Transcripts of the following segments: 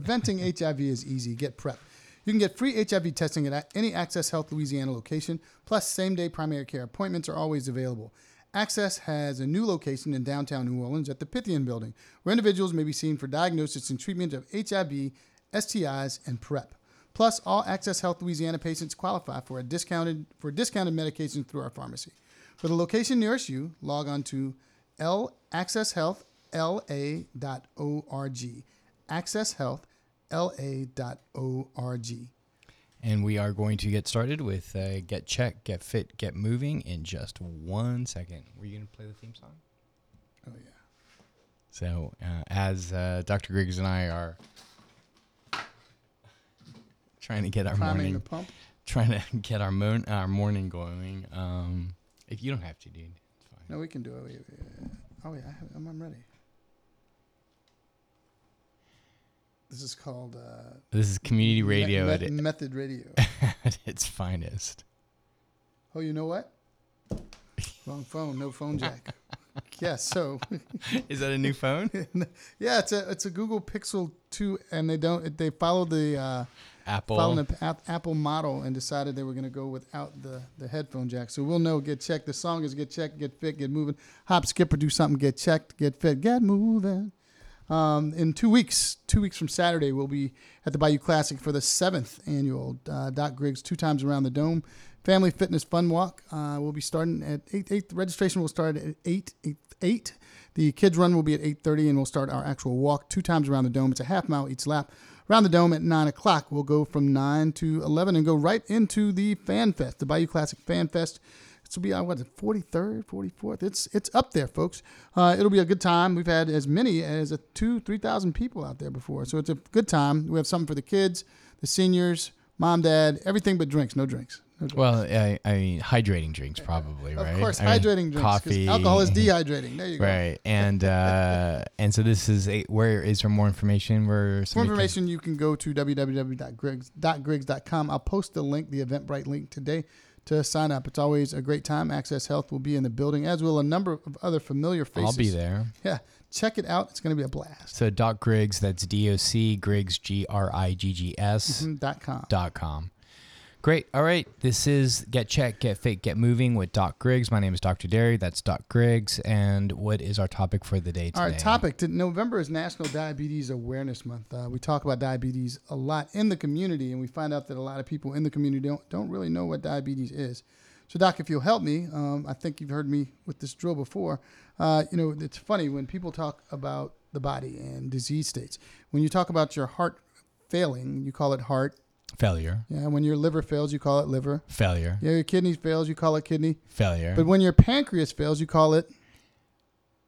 Preventing HIV is easy. Get PrEP. You can get free HIV testing at any Access Health Louisiana location, plus same day primary care appointments are always available. Access has a new location in downtown New Orleans at the Pythian Building, where individuals may be seen for diagnosis and treatment of HIV, STIs, and PrEP. Plus, all Access Health Louisiana patients qualify for a discounted for discounted medications through our pharmacy. For the location nearest you, log on to laccesshealthla.org. accesshealthla.org. And we are going to get started with uh, Get Check, Get Fit, Get Moving in just one second. Were you going to play the theme song? Oh yeah. So, uh, as uh, Dr. Griggs and I are trying to get our Priming morning, the pump. trying to get our mon- our morning going. Um, if you don't have to, dude, it's fine. No, we can do it. Oh yeah, I have- I'm, I'm ready. This is called uh, This is community radio me- at, method radio. at its finest. Oh, you know what? Wrong phone. No phone jack. yeah. So Is that a new phone? yeah, it's a it's a Google Pixel two, and they don't they follow the uh, Apple. following the ap- Apple model and decided they were going to go without the the headphone jack. So we'll know. Get checked. The song is get checked, get fit, get moving. Hop, skip, or do something. Get checked, get fit, get moving. Um, in two weeks, two weeks from Saturday, we'll be at the Bayou Classic for the seventh annual uh, Doc Griggs two times around the dome family fitness fun walk. Uh, we'll be starting at eight. Eight. The registration will start at eight. Eight. eight. The kids run will be at eight thirty, and we'll start our actual walk two times around the dome. It's a half mile each lap. Around the dome at nine o'clock. We'll go from nine to eleven and go right into the Fan Fest, the Bayou Classic Fan Fest. This will be uh, what the forty third, forty fourth. It's it's up there, folks. Uh, it'll be a good time. We've had as many as a two, three thousand people out there before, so it's a good time. We have something for the kids, the seniors, mom, dad, everything but drinks. No drinks. No drinks. Well, I, I mean, hydrating drinks probably, right? of course, I mean, hydrating drinks. 'cause coffee, Alcohol is dehydrating. There you go. Right, and uh, and so this is a, where is there more information? Where For somebody can- information, you can go to www.griggs.griggs.com. I'll post the link, the Eventbrite link today to sign up. It's always a great time. Access Health will be in the building, as will a number of other familiar faces. I'll be there. Yeah, check it out. It's going to be a blast. So Doc Griggs, that's D O C Griggs G R I G G S Mhm, Dot com. dot com. Great. All right. This is Get Check, Get Fit, Get Moving with Doc Griggs. My name is Dr. Derry. That's Doc Griggs. And what is our topic for the day today? Right, topic. to- November is National Diabetes Awareness Month. Uh, we talk about diabetes a lot in the community, and we find out that a lot of people in the community don't, don't really know what diabetes is. So, Doc, if you'll help me, um, I think you've heard me with this drill before. Uh, you know, it's funny when people talk about the body and disease states. When you talk about your heart failing, you call it heart. Failure. Yeah, when your liver fails, you call it liver. Failure. Yeah, your kidney fails, you call it kidney. Failure. But when your pancreas fails, you call it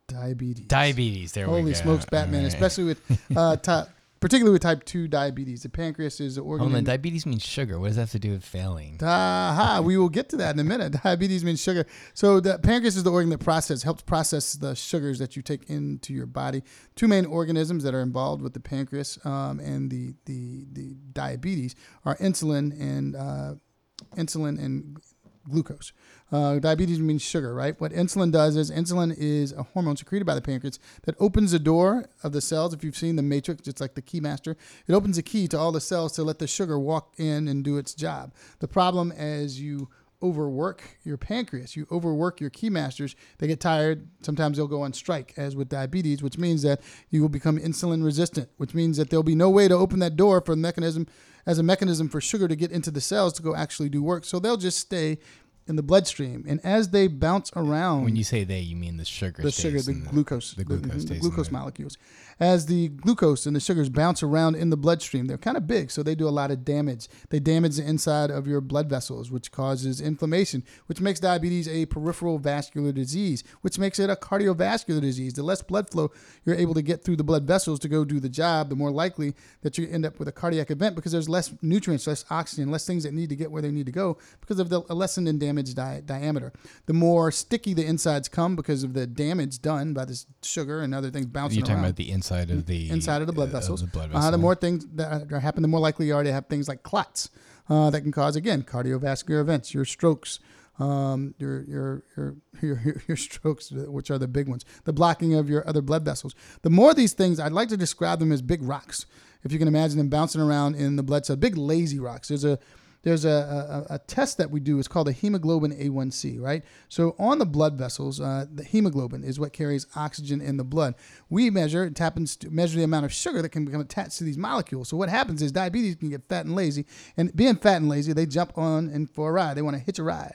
diabetes. Diabetes. There we go. Holy smokes, Batman! Right. Especially with, uh, type, particularly with type two diabetes. The pancreas is the organ. Hold on. Diabetes means sugar. What does that have to do with failing? Aha, we will get to that in a minute. Diabetes means sugar. So the pancreas is the organ that process helps process the sugars that you take into your body. Two main organisms that are involved with the pancreas um, and the, the the diabetes are insulin and uh, insulin and glucose. Uh, diabetes means sugar, right? What insulin does is insulin is a hormone secreted by the pancreas that opens the door of the cells. If you've seen the matrix, it's like the keymaster. It opens the key to all the cells to let the sugar walk in and do its job. The problem as you overwork your pancreas, you overwork your keymasters, they get tired. Sometimes they'll go on strike, as with diabetes, which means that you will become insulin resistant, which means that there'll be no way to open that door for the mechanism as a mechanism for sugar to get into the cells to go actually do work. So they'll just stay in the bloodstream. And as they bounce around When you say they, you mean the sugar. the sugar, the in glucose, the glucose mhm, stays glucose molecules. As the glucose and the sugars bounce around in the bloodstream, they're kind of big, so they do a lot of damage. They damage the inside of your blood vessels, which causes inflammation, which makes diabetes a peripheral vascular disease, which makes it a cardiovascular disease. The less blood flow you're able to get through the blood vessels to go do the job, the more likely that you end up with a cardiac event because there's less nutrients, less oxygen, less things that need to get where they need to go because of the lessened and damaged di- diameter. The more sticky the insides come because of the damage done by this sugar and other things bouncing You're talking around about the inside of the inside of the blood uh, vessels. the blood Uh, the more things that happen, the more likely you are to have things like clots uh, that can cause again cardiovascular events, your strokes, um, your, your your your your your strokes, which are the big ones, the blocking of your other blood vessels. The more these things, I'd like to describe them as big rocks. if you can imagine them bouncing around in the blood cell, big lazy rocks. There's a there's a, a, a, test that we do. It's called a hemoglobin A1C, right? So on the blood vessels, uh, the hemoglobin is what carries oxygen in the blood. We measure, it happens to measure the amount of sugar that can become attached to these molecules. So what happens is diabetes can get fat and lazy, and being fat and lazy, they jump on and for a ride. They want to hitch a ride.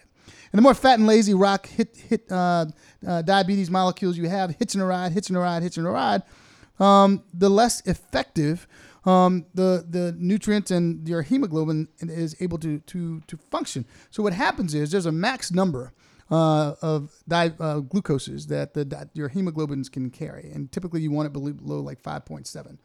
And the more fat and lazy rock hit hit uh, uh, diabetes molecules you have, hitching a ride, hitching a ride, hitching a ride, um, the less effective um, the the nutrients and your hemoglobin is able to to to function. So what happens is there's a max number uh, of di- uh, glucoses that the that your hemoglobins can carry, and typically you want it below like 5.7.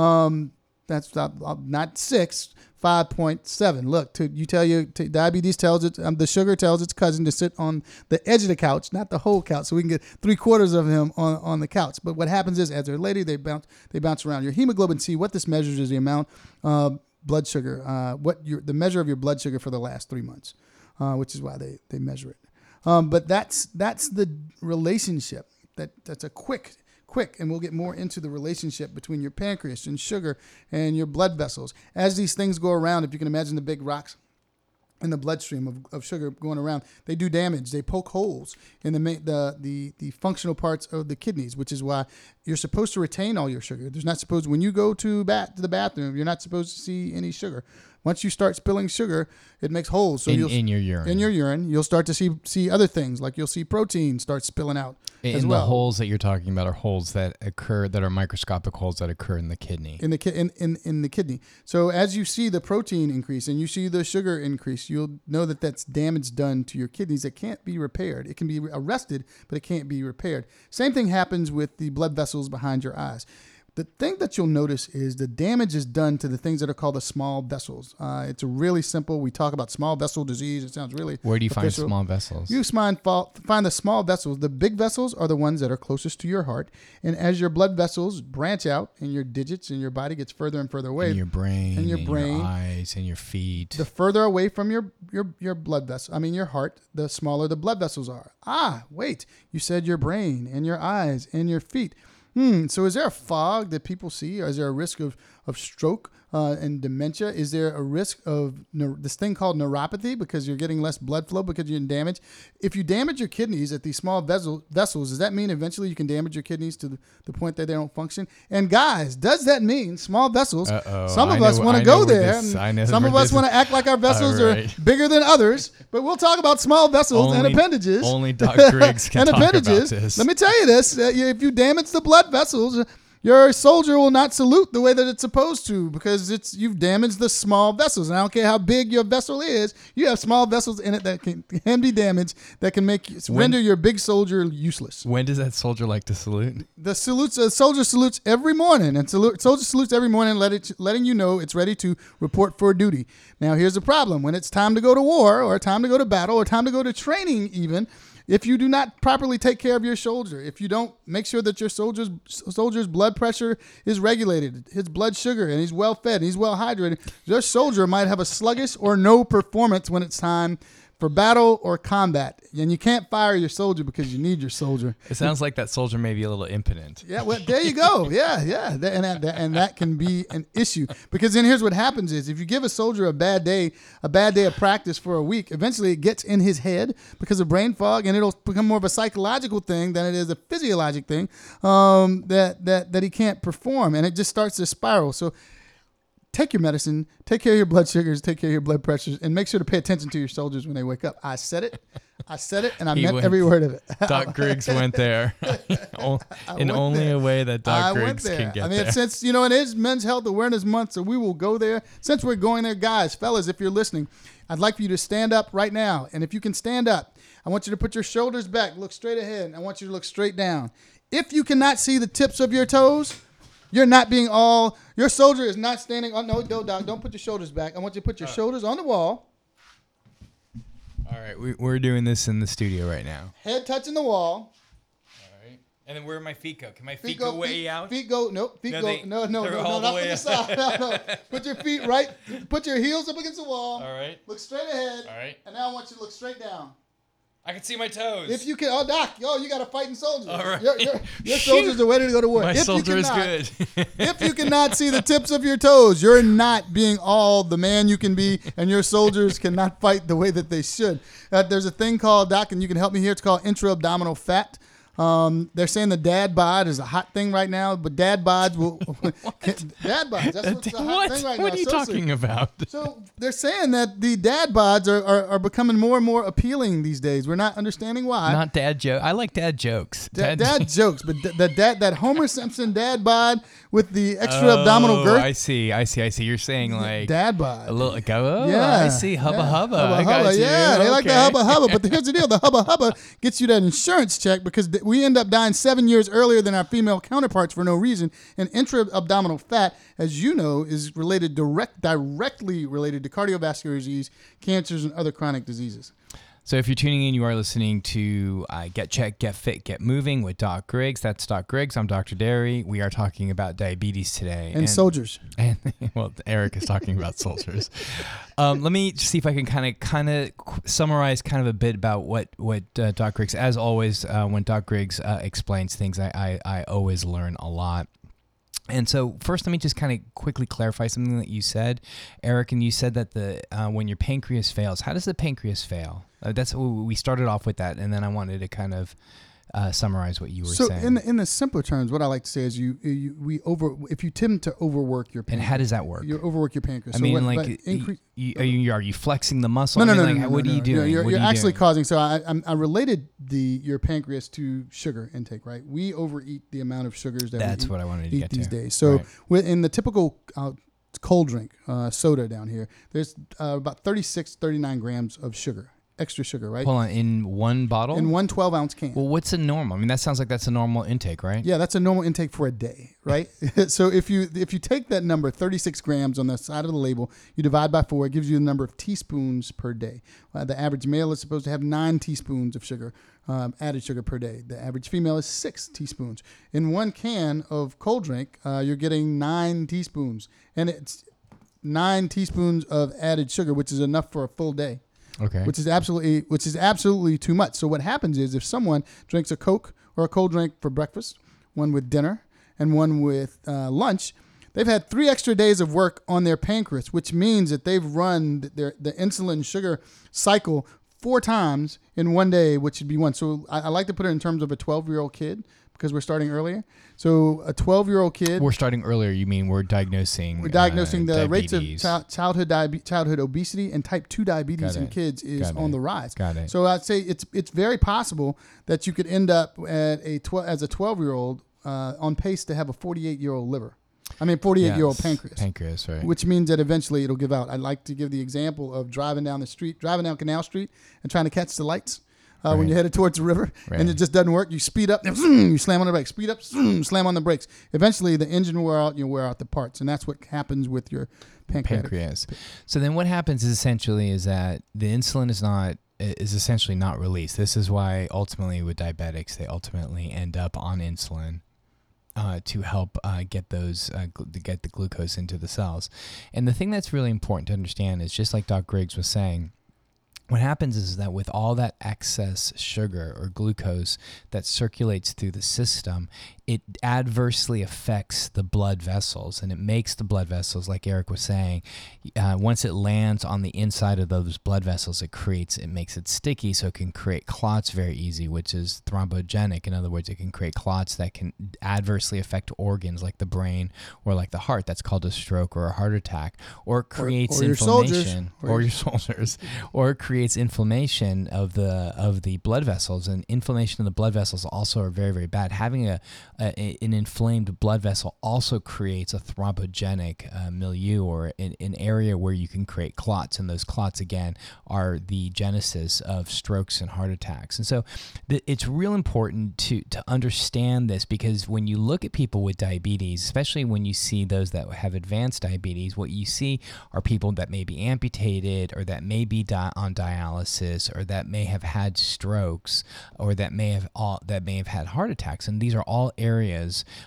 Um, that's not six, 5.7. Look, to, you tell you diabetes tells it, um, the sugar tells its cousin to sit on the edge of the couch, not the whole couch, so we can get three quarters of him on, on the couch. But what happens is, as they're lady, they bounce, they bounce around. Your hemoglobin C, what this measures is the amount of blood sugar, uh, what your, the measure of your blood sugar for the last three months, uh, which is why they, they measure it. Um, but that's that's the relationship. That that's a quick quick, and we'll get more into the relationship between your pancreas and sugar and your blood vessels. As these things go around, if you can imagine the big rocks in the bloodstream of, of sugar going around, they do damage. They poke holes in the, the the the functional parts of the kidneys, which is why you're supposed to retain all your sugar. There's not supposed when you go to bat to the bathroom, you're not supposed to see any sugar. Once you start spilling sugar, it makes holes. So in, you'll, in your urine. In your urine, you'll start to see see other things like you'll see protein start spilling out. And as the well. holes that you're talking about are holes that occur that are microscopic holes that occur in the kidney. In the ki- in, in in the kidney. So as you see the protein increase and you see the sugar increase, you'll know that that's damage done to your kidneys that can't be repaired. It can be arrested, but it can't be repaired. Same thing happens with the blood vessels behind your eyes. The thing that you'll notice is the damage is done to the things that are called the small vessels. Uh, it's really simple. We talk about small vessel disease. It sounds really. Where do you official. find small vessels? You find, find the small vessels. The big vessels are the ones that are closest to your heart. And as your blood vessels branch out and your digits and your body gets further and further away, and your brain, and your brain, your eyes, and your feet, the further away from your your your blood vessel, I mean your heart, the smaller the blood vessels are. Ah, wait, you said your brain and your eyes and your feet. Hmm. So is there a fog that people see? Or is there a risk of, of stroke uh, and dementia? Is there a risk of this thing called neuropathy because you're getting less blood flow because you're in damage? If you damage your kidneys at these small vessel, vessels, does that mean eventually you can damage your kidneys to the, the point that they don't function? And guys, does that mean small vessels? Uh-oh. Some of us want to go there. this- and I know some of us want to act like our vessels right. are bigger than others. But we'll talk about small vessels and appendages. only Doc Griggs can and talk about appendages. this. Let me tell you this: uh, if you damage the blood vessels, your soldier will not salute the way that it's supposed to because it's you've damaged the small vessels. And I don't care how big your vessel is, you have small vessels in it that can, can be damaged that can make render your big soldier useless. when does that soldier like to salute? The salutes, uh, soldier salutes every morning, and salute, soldier salutes every morning, let it, letting you know it's ready to report for duty. Now, here's the problem: when it's time to go to war, or time to go to battle, or time to go to training, even if you do not properly take care of your soldier, if you don't make sure that your soldier's soldier's blood pressure is regulated, his blood sugar, and he's well fed, and he's well hydrated, your soldier might have a sluggish or no performance when it's time for battle or combat. And you can't fire your soldier because you need your soldier. It sounds like that soldier may be a little impotent. Yeah, well, there you go. Yeah, yeah, and that, that- and that can be an issue because then here's what happens: is if you give a soldier a bad day, a bad day of practice for a week, eventually it gets in his head because of brain fog, and it'll become more of a psychological thing than it is a physiologic thing um, that that that he can't perform, and it just starts to spiral. So take your medicine, take care of your blood sugars, take care of your blood pressures, and make sure to pay attention to your soldiers when they wake up. I said it, I said it, and I He meant went- every word of it. Doc Griggs went there in only there. a way that Doc I Griggs there. can get there. I mean, there. since you know it is Men's Health Awareness Month, so we will go there. Since we're going there, guys, fellas, if you're listening, I'd like for you to stand up right now. And if you can stand up, I want you to put your shoulders back, look straight ahead. and I want you to look straight down. If you cannot see the tips of your toes, you're not being all. Your soldier is not standing. Oh no, no, doc, don't put your shoulders back. I want you to put your shoulders on the wall, All right, we, we're doing this in the studio right now. head touching the wall. All right. And then where do my feet go? Can my feet, go, way feet, out? Feet go no. Feet No, go they- no no they're no all no the not way the side. No, no. Put your feet right. Put your heels up against the wall. All right. Look straight ahead. All right. And now I want you to look straight down. I can see my toes. If you can, oh doc, yo, you got a fighting soldier. All right. Your, your, your soldiers are ready to go to war. my if you soldier is cannot- good. if you cannot see the tips of your toes, you're not being all the man you can be, and your soldiers cannot fight the way that they should. Uh, there's a thing called, Doc, and you can help me here. It's called intra-abdominal fat. Um, they're saying the dad bod is a hot thing right now, but dad bods will. dad bods. That's what's a hot what? thing right what now. are you seriously. talking about? So they're saying that the dad bods are, are, are becoming more and more appealing these days. We're not understanding why. Not dad joke. I like dad jokes. Da- dad jokes, but th- the dad that Homer Simpson dad bod with the extra abdominal Oh, girth. I see. I see. I see. You're saying like dad bod. a little like oh, yeah, I see. Hubba yeah. hubba. Hubba hubba. you. Yeah, they like the Okay. hubba hubba. But here's the deal: the hubba hubba gets you that insurance check because th- we end up dying seven years earlier than our female counterparts for no reason. And intra-abdominal fat, as you know, is related direct, directly related to cardiovascular disease, cancers, and other chronic diseases. So if you're tuning in, you are listening to uh, Get Check, Get Fit, Get Moving with Doc Griggs. That's Doc Griggs. I'm Dr. Derry. We are talking about diabetes today. And, soldiers. And well, Eric is talking about soldiers. Um, let me just see if I can kind of kind of summarize kind of a bit about what what uh, Doc Griggs. As always, uh, when Doc Griggs uh, explains things, I, I I always learn a lot. And so first, let me just kind of quickly clarify something that you said, Eric. And you said that the uh, when your pancreas fails, how does the pancreas fail? Uh, that's we started off with that, and then I wanted to kind of uh, summarize what you were So saying. in the, in the simpler terms, what I like to say is you, you we over if you tend to overwork your pancreas, and how does that work? you overwork your pancreas. I So mean, what- like, but y- incre- you, are you are you flexing the muscle? no, I no, mean, no, like, no, no, What no, are you no. doing? You're, you're you actually doing? causing. So I, I'm, I related the your pancreas to sugar intake. Right, we overeat the amount of sugars that That's we eat, what I wanted to eat get these to. days. So Right. in the typical uh, cold drink, uh, soda down here, there's uh, about 36, 39 grams of sugar, extra sugar, right? Hold on, in one bottle. in one 12 ounce can. well, what's a normal? I mean, that sounds like that's a normal intake, right? Yeah, that's a normal intake for a day, right? so if you if you take that number, 36 grams on the side of the label, you divide by four, it gives you the number of teaspoons per day. Uh, the average male is supposed to have nine teaspoons of sugar, um, added sugar per day. The average female is six teaspoons. In one can of cold drink, uh, you're getting nine teaspoons, and it's nine teaspoons of added sugar, which is enough for a full day Okay. which is absolutely which is absolutely too much. So what happens is if someone drinks a Coke or a cold drink for breakfast, one with dinner, and one with uh, lunch, they've had three extra days of work on their pancreas, which means that they've run their the insulin sugar cycle four times in one day, which would be one. So I, I like to put it in terms of a 12 year old kid because we're starting earlier. So a 12 year old kid. we're starting earlier. You mean we're diagnosing? We're diagnosing uh, the rates of diabetes. childhood diabe- childhood obesity and type two diabetes in kids is on the rise. Got it. So I'd say it's it's very possible that you could end up at a tw- as a twelve year old uh, on pace to have a forty eight year old liver. I mean forty eight year old pancreas. Pancreas, right? Which means that eventually it'll give out. I'd like to give the example of driving down the street, driving down Canal Street, and trying to catch the lights uh, when you're headed towards the river, and it just doesn't work. You speed up, you slam on the brakes. Speed up, slam on the brakes. Eventually, the engine will wear out. You wear out the parts, and that's what happens with your pancreatic. pancreas. So then what happens is essentially is that the insulin is not is essentially not released. This is why ultimately with diabetics they ultimately end up on insulin. Uh, to help uh, get those uh, gl- to get the glucose into the cells, and the thing that's really important to understand is just like Doc Griggs was saying, what happens is that with all that excess sugar or glucose that circulates through the system, it adversely affects the blood vessels and it makes the blood vessels, like Eric was saying, uh, once it lands on the inside of those blood vessels, it creates, it makes it sticky so it can create clots very easy, which is thrombogenic. In other words, it can create clots that can adversely affect organs like the brain or like the heart. That's called a stroke or a heart attack. Or it creates or your soldiers. inflammation. Or Or, your- your soldiers. Or it creates inflammation of the of the blood vessels. And inflammation of the blood vessels also are very, very bad. Having a, an inflamed blood vessel also creates a thrombogenic uh, milieu or an, an area where you can create clots. And those clots, again, are the genesis of strokes and heart attacks. And so th- it's real important to, to understand this because when you look at people with diabetes, especially when you see those that have advanced diabetes, what you see are people that may be amputated or that may be di- on dialysis or that may have had strokes or that may have all that may have had heart attacks and these are all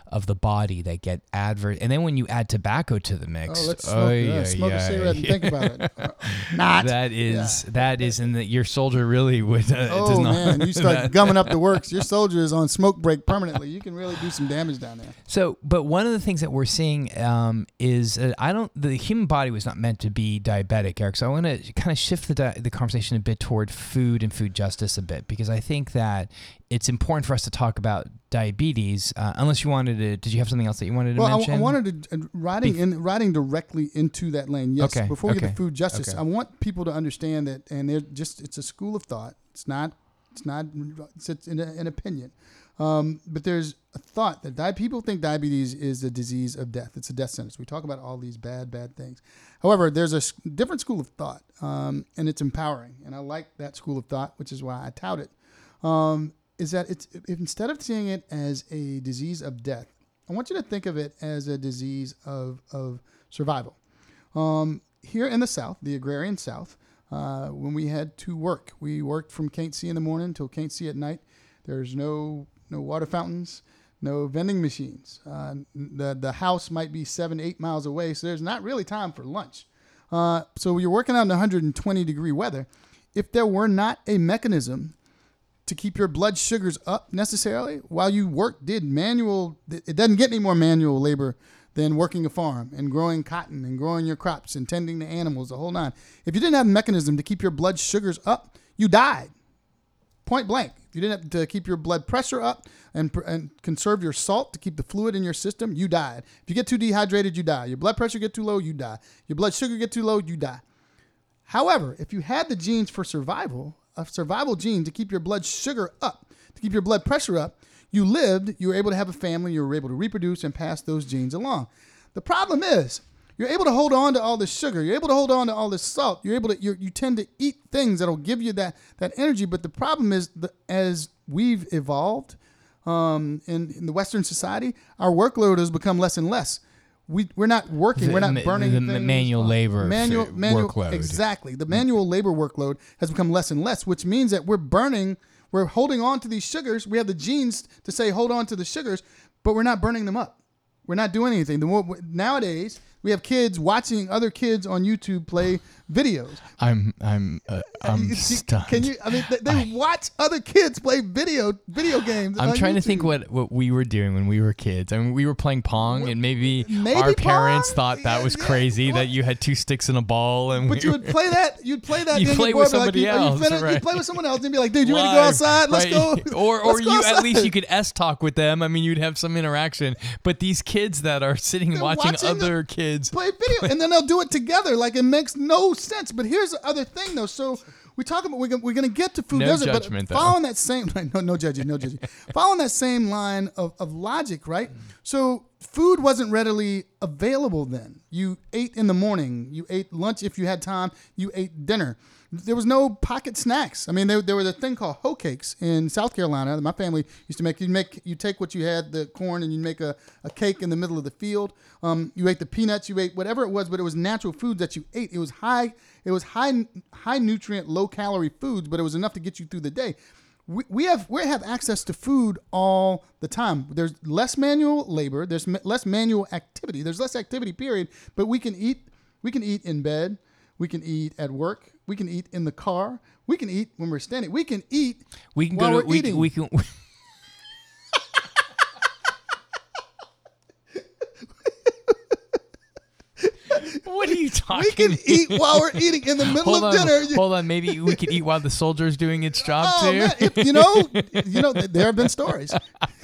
of the body that get adverse and then when you add tobacco to the mix Oh, let's smoke, oy, uh, oy, smoke a oy. cigarette and think about it. Uh, Not. that is that is in that your soldier really would uh, does oh not man, you start gumming up the works. Your soldier is on smoke break permanently. You can really do some damage down there. So, but one of the things that we're seeing um, is uh, I don't. The human body was not meant to be diabetic, Eric. So I want to kind of shift the di- the conversation a bit toward food and food justice a bit because I think that it's important for us to talk about diabetes. Uh, unless you wanted to, did you have something else that you wanted to Well, I, mention? I wanted to uh, riding in riding directly into that lane. Yes. Okay, Before we get to food justice, okay. I want people to understand that, and they're just it's a school of thought. It's not. It's not. It's, it's an, an opinion. Um, but there's a thought that di- people think diabetes is a disease of death. It's a death sentence. We talk about all these bad, bad things. However, there's a different school of thought, um, and it's empowering. And I like that school of thought, which is why I tout it. Um, is that it's instead of seeing it as a disease of death, I want you to think of it as a disease of of survival. Um, here in the South, the agrarian South, uh, when we had to work, we worked from can't see in the morning till can't see at night. There's no no water fountains, no vending machines. Uh, the the house might be seven eight miles away, so there's not really time for lunch. Uh, so you're working out in 120 degree weather. If there were not a mechanism to keep your blood sugars up necessarily? While you work did manual it doesn't get any more manual labor than working a farm and growing cotton and growing your crops and tending to animals the whole nine. If you didn't have a mechanism to keep your blood sugars up you died. Point blank. If you didn't have to keep your blood pressure up and, and conserve your salt to keep the fluid in your system you died. If you get too dehydrated you die. Your blood pressure get too low you die. Your blood sugar get too low you die. However, if you had the genes for survival, a survival gene to keep your blood sugar up, to keep your blood pressure up, you lived, you were able to have a family, you were able to reproduce and pass those genes along. The problem is, you're able to hold on to all this sugar. You're able to hold on to all this salt. You're able to you you tend to eat things that'll give you that that energy. But the problem is, the, as we've evolved um, in in the Western society, our workload has become less and less. We we're not working. The we're not burning the manual labor manual manual workload. Exactly. The manual labor workload has become less and less, which means that we're burning, we're holding on to these sugars. We have the genes to say hold on to the sugars, but we're not burning them up. We're not doing anything. The more nowadays we have kids watching other kids on YouTube play videos. I'm I'm uh, I'm You- you- stunned. Can you? I mean, they, they watch other kids play video video games. I'm trying to think what, what we were doing when we were kids. I mean, we were playing pong, and maybe, Maybe our parents thought that Yeah, was yeah. crazy What? that you had two sticks and a ball, and But we you would play that. You'd play that. You play with somebody like, you- you else, finished? right. You play with someone else and be like, dude, you ready to go outside? Let's right. go. Or or go you at least you could s talk with them. I mean, you'd have some interaction. But these kids that are sitting watching, watching other kids, play video, and then they'll do it together. Like it makes no sense. But here's the other thing, though. So we talk about we're gonna, we're gonna get to food No desert, judgment, but though. following that same no no judging no judging, following that same line of, of logic, right? So food wasn't readily available then. You ate in the morning, you ate lunch if you had time, you ate dinner. There was no pocket snacks. I mean, there, there was a thing called hoe cakes in South Carolina. My family used to make. You make you take what you had, the corn, and you make a, a cake in the middle of the field. Um, you ate the peanuts, you ate whatever it was, but it was natural foods that you ate. It was high. It was high high nutrient, low calorie foods, but it was enough to get you through the day. We, we have we have access to food all the time. There's less manual labor. There's less manual activity. There's less activity. Period. But we can eat. We can eat in bed. We can eat at work. We can eat in the car. We can eat when we're standing. We can eat we can while go we're to we, eating. we can. what are you talking? we can eat while we're eating in the middle Hold of on, dinner. Hold on. Maybe we could eat while the soldier's doing its job Oh too. man, if, you know, you know, there have been stories.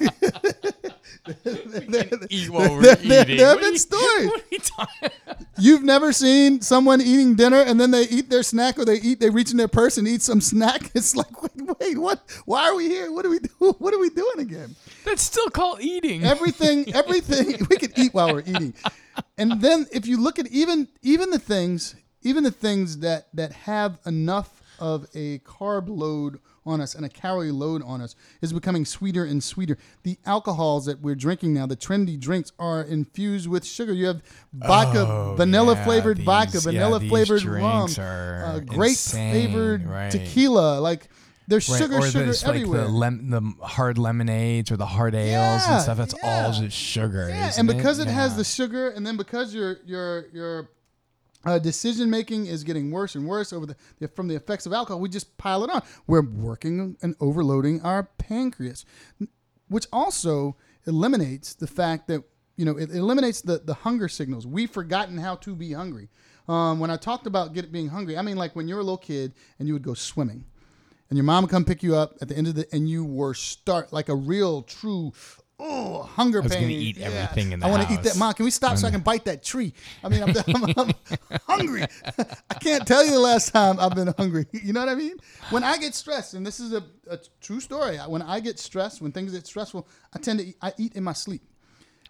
eat while we're there- there- eating. there have What been you- stories. What are you talking? You've never seen someone eating dinner and then they eat their snack or they eat they reach in their purse and eat some snack. It's like wait, wait what? Why are we here? What are we do? What are we doing again? That's still called eating. Everything, everything we could eat while we're eating. And then if you look at even even the things even the things that that have enough of a carb load on us and a calorie load on us is becoming sweeter and sweeter. The alcohols that we're drinking now, the trendy drinks, are infused with sugar. You have vodka, Oh, vanilla yeah, flavored these- vodka, vanilla these flavored rum, uh, grape insane, flavored right. tequila. Like there's Right, sugar, or sugar everywhere. like the, lem- the hard lemonades or the hard ales Yeah, and stuff. That's all just sugar. Yeah, and because it, has Yeah. the sugar, and then because your your your uh, decision making is getting worse and worse over the, from the effects of alcohol, we just pile it on. We're working and overloading our pancreas, which also eliminates the fact that you know it eliminates the the hunger signals. We've forgotten how to be hungry. Um, when I talked about get being hungry, I mean like when you're a little kid and you would go swimming and your mom would come pick you up at the end of the and you were start like a real true oh hunger was pain. gonna eat everything in the I want to eat that. Mom, can we stop so I can bite that tree? I mean, I'm, I'm, I'm hungry. I can't tell you the last time I've been hungry. You know what I mean? When I get stressed, and this is a, a true story. When I get stressed, when things get stressful, I tend to eat, I eat in my sleep.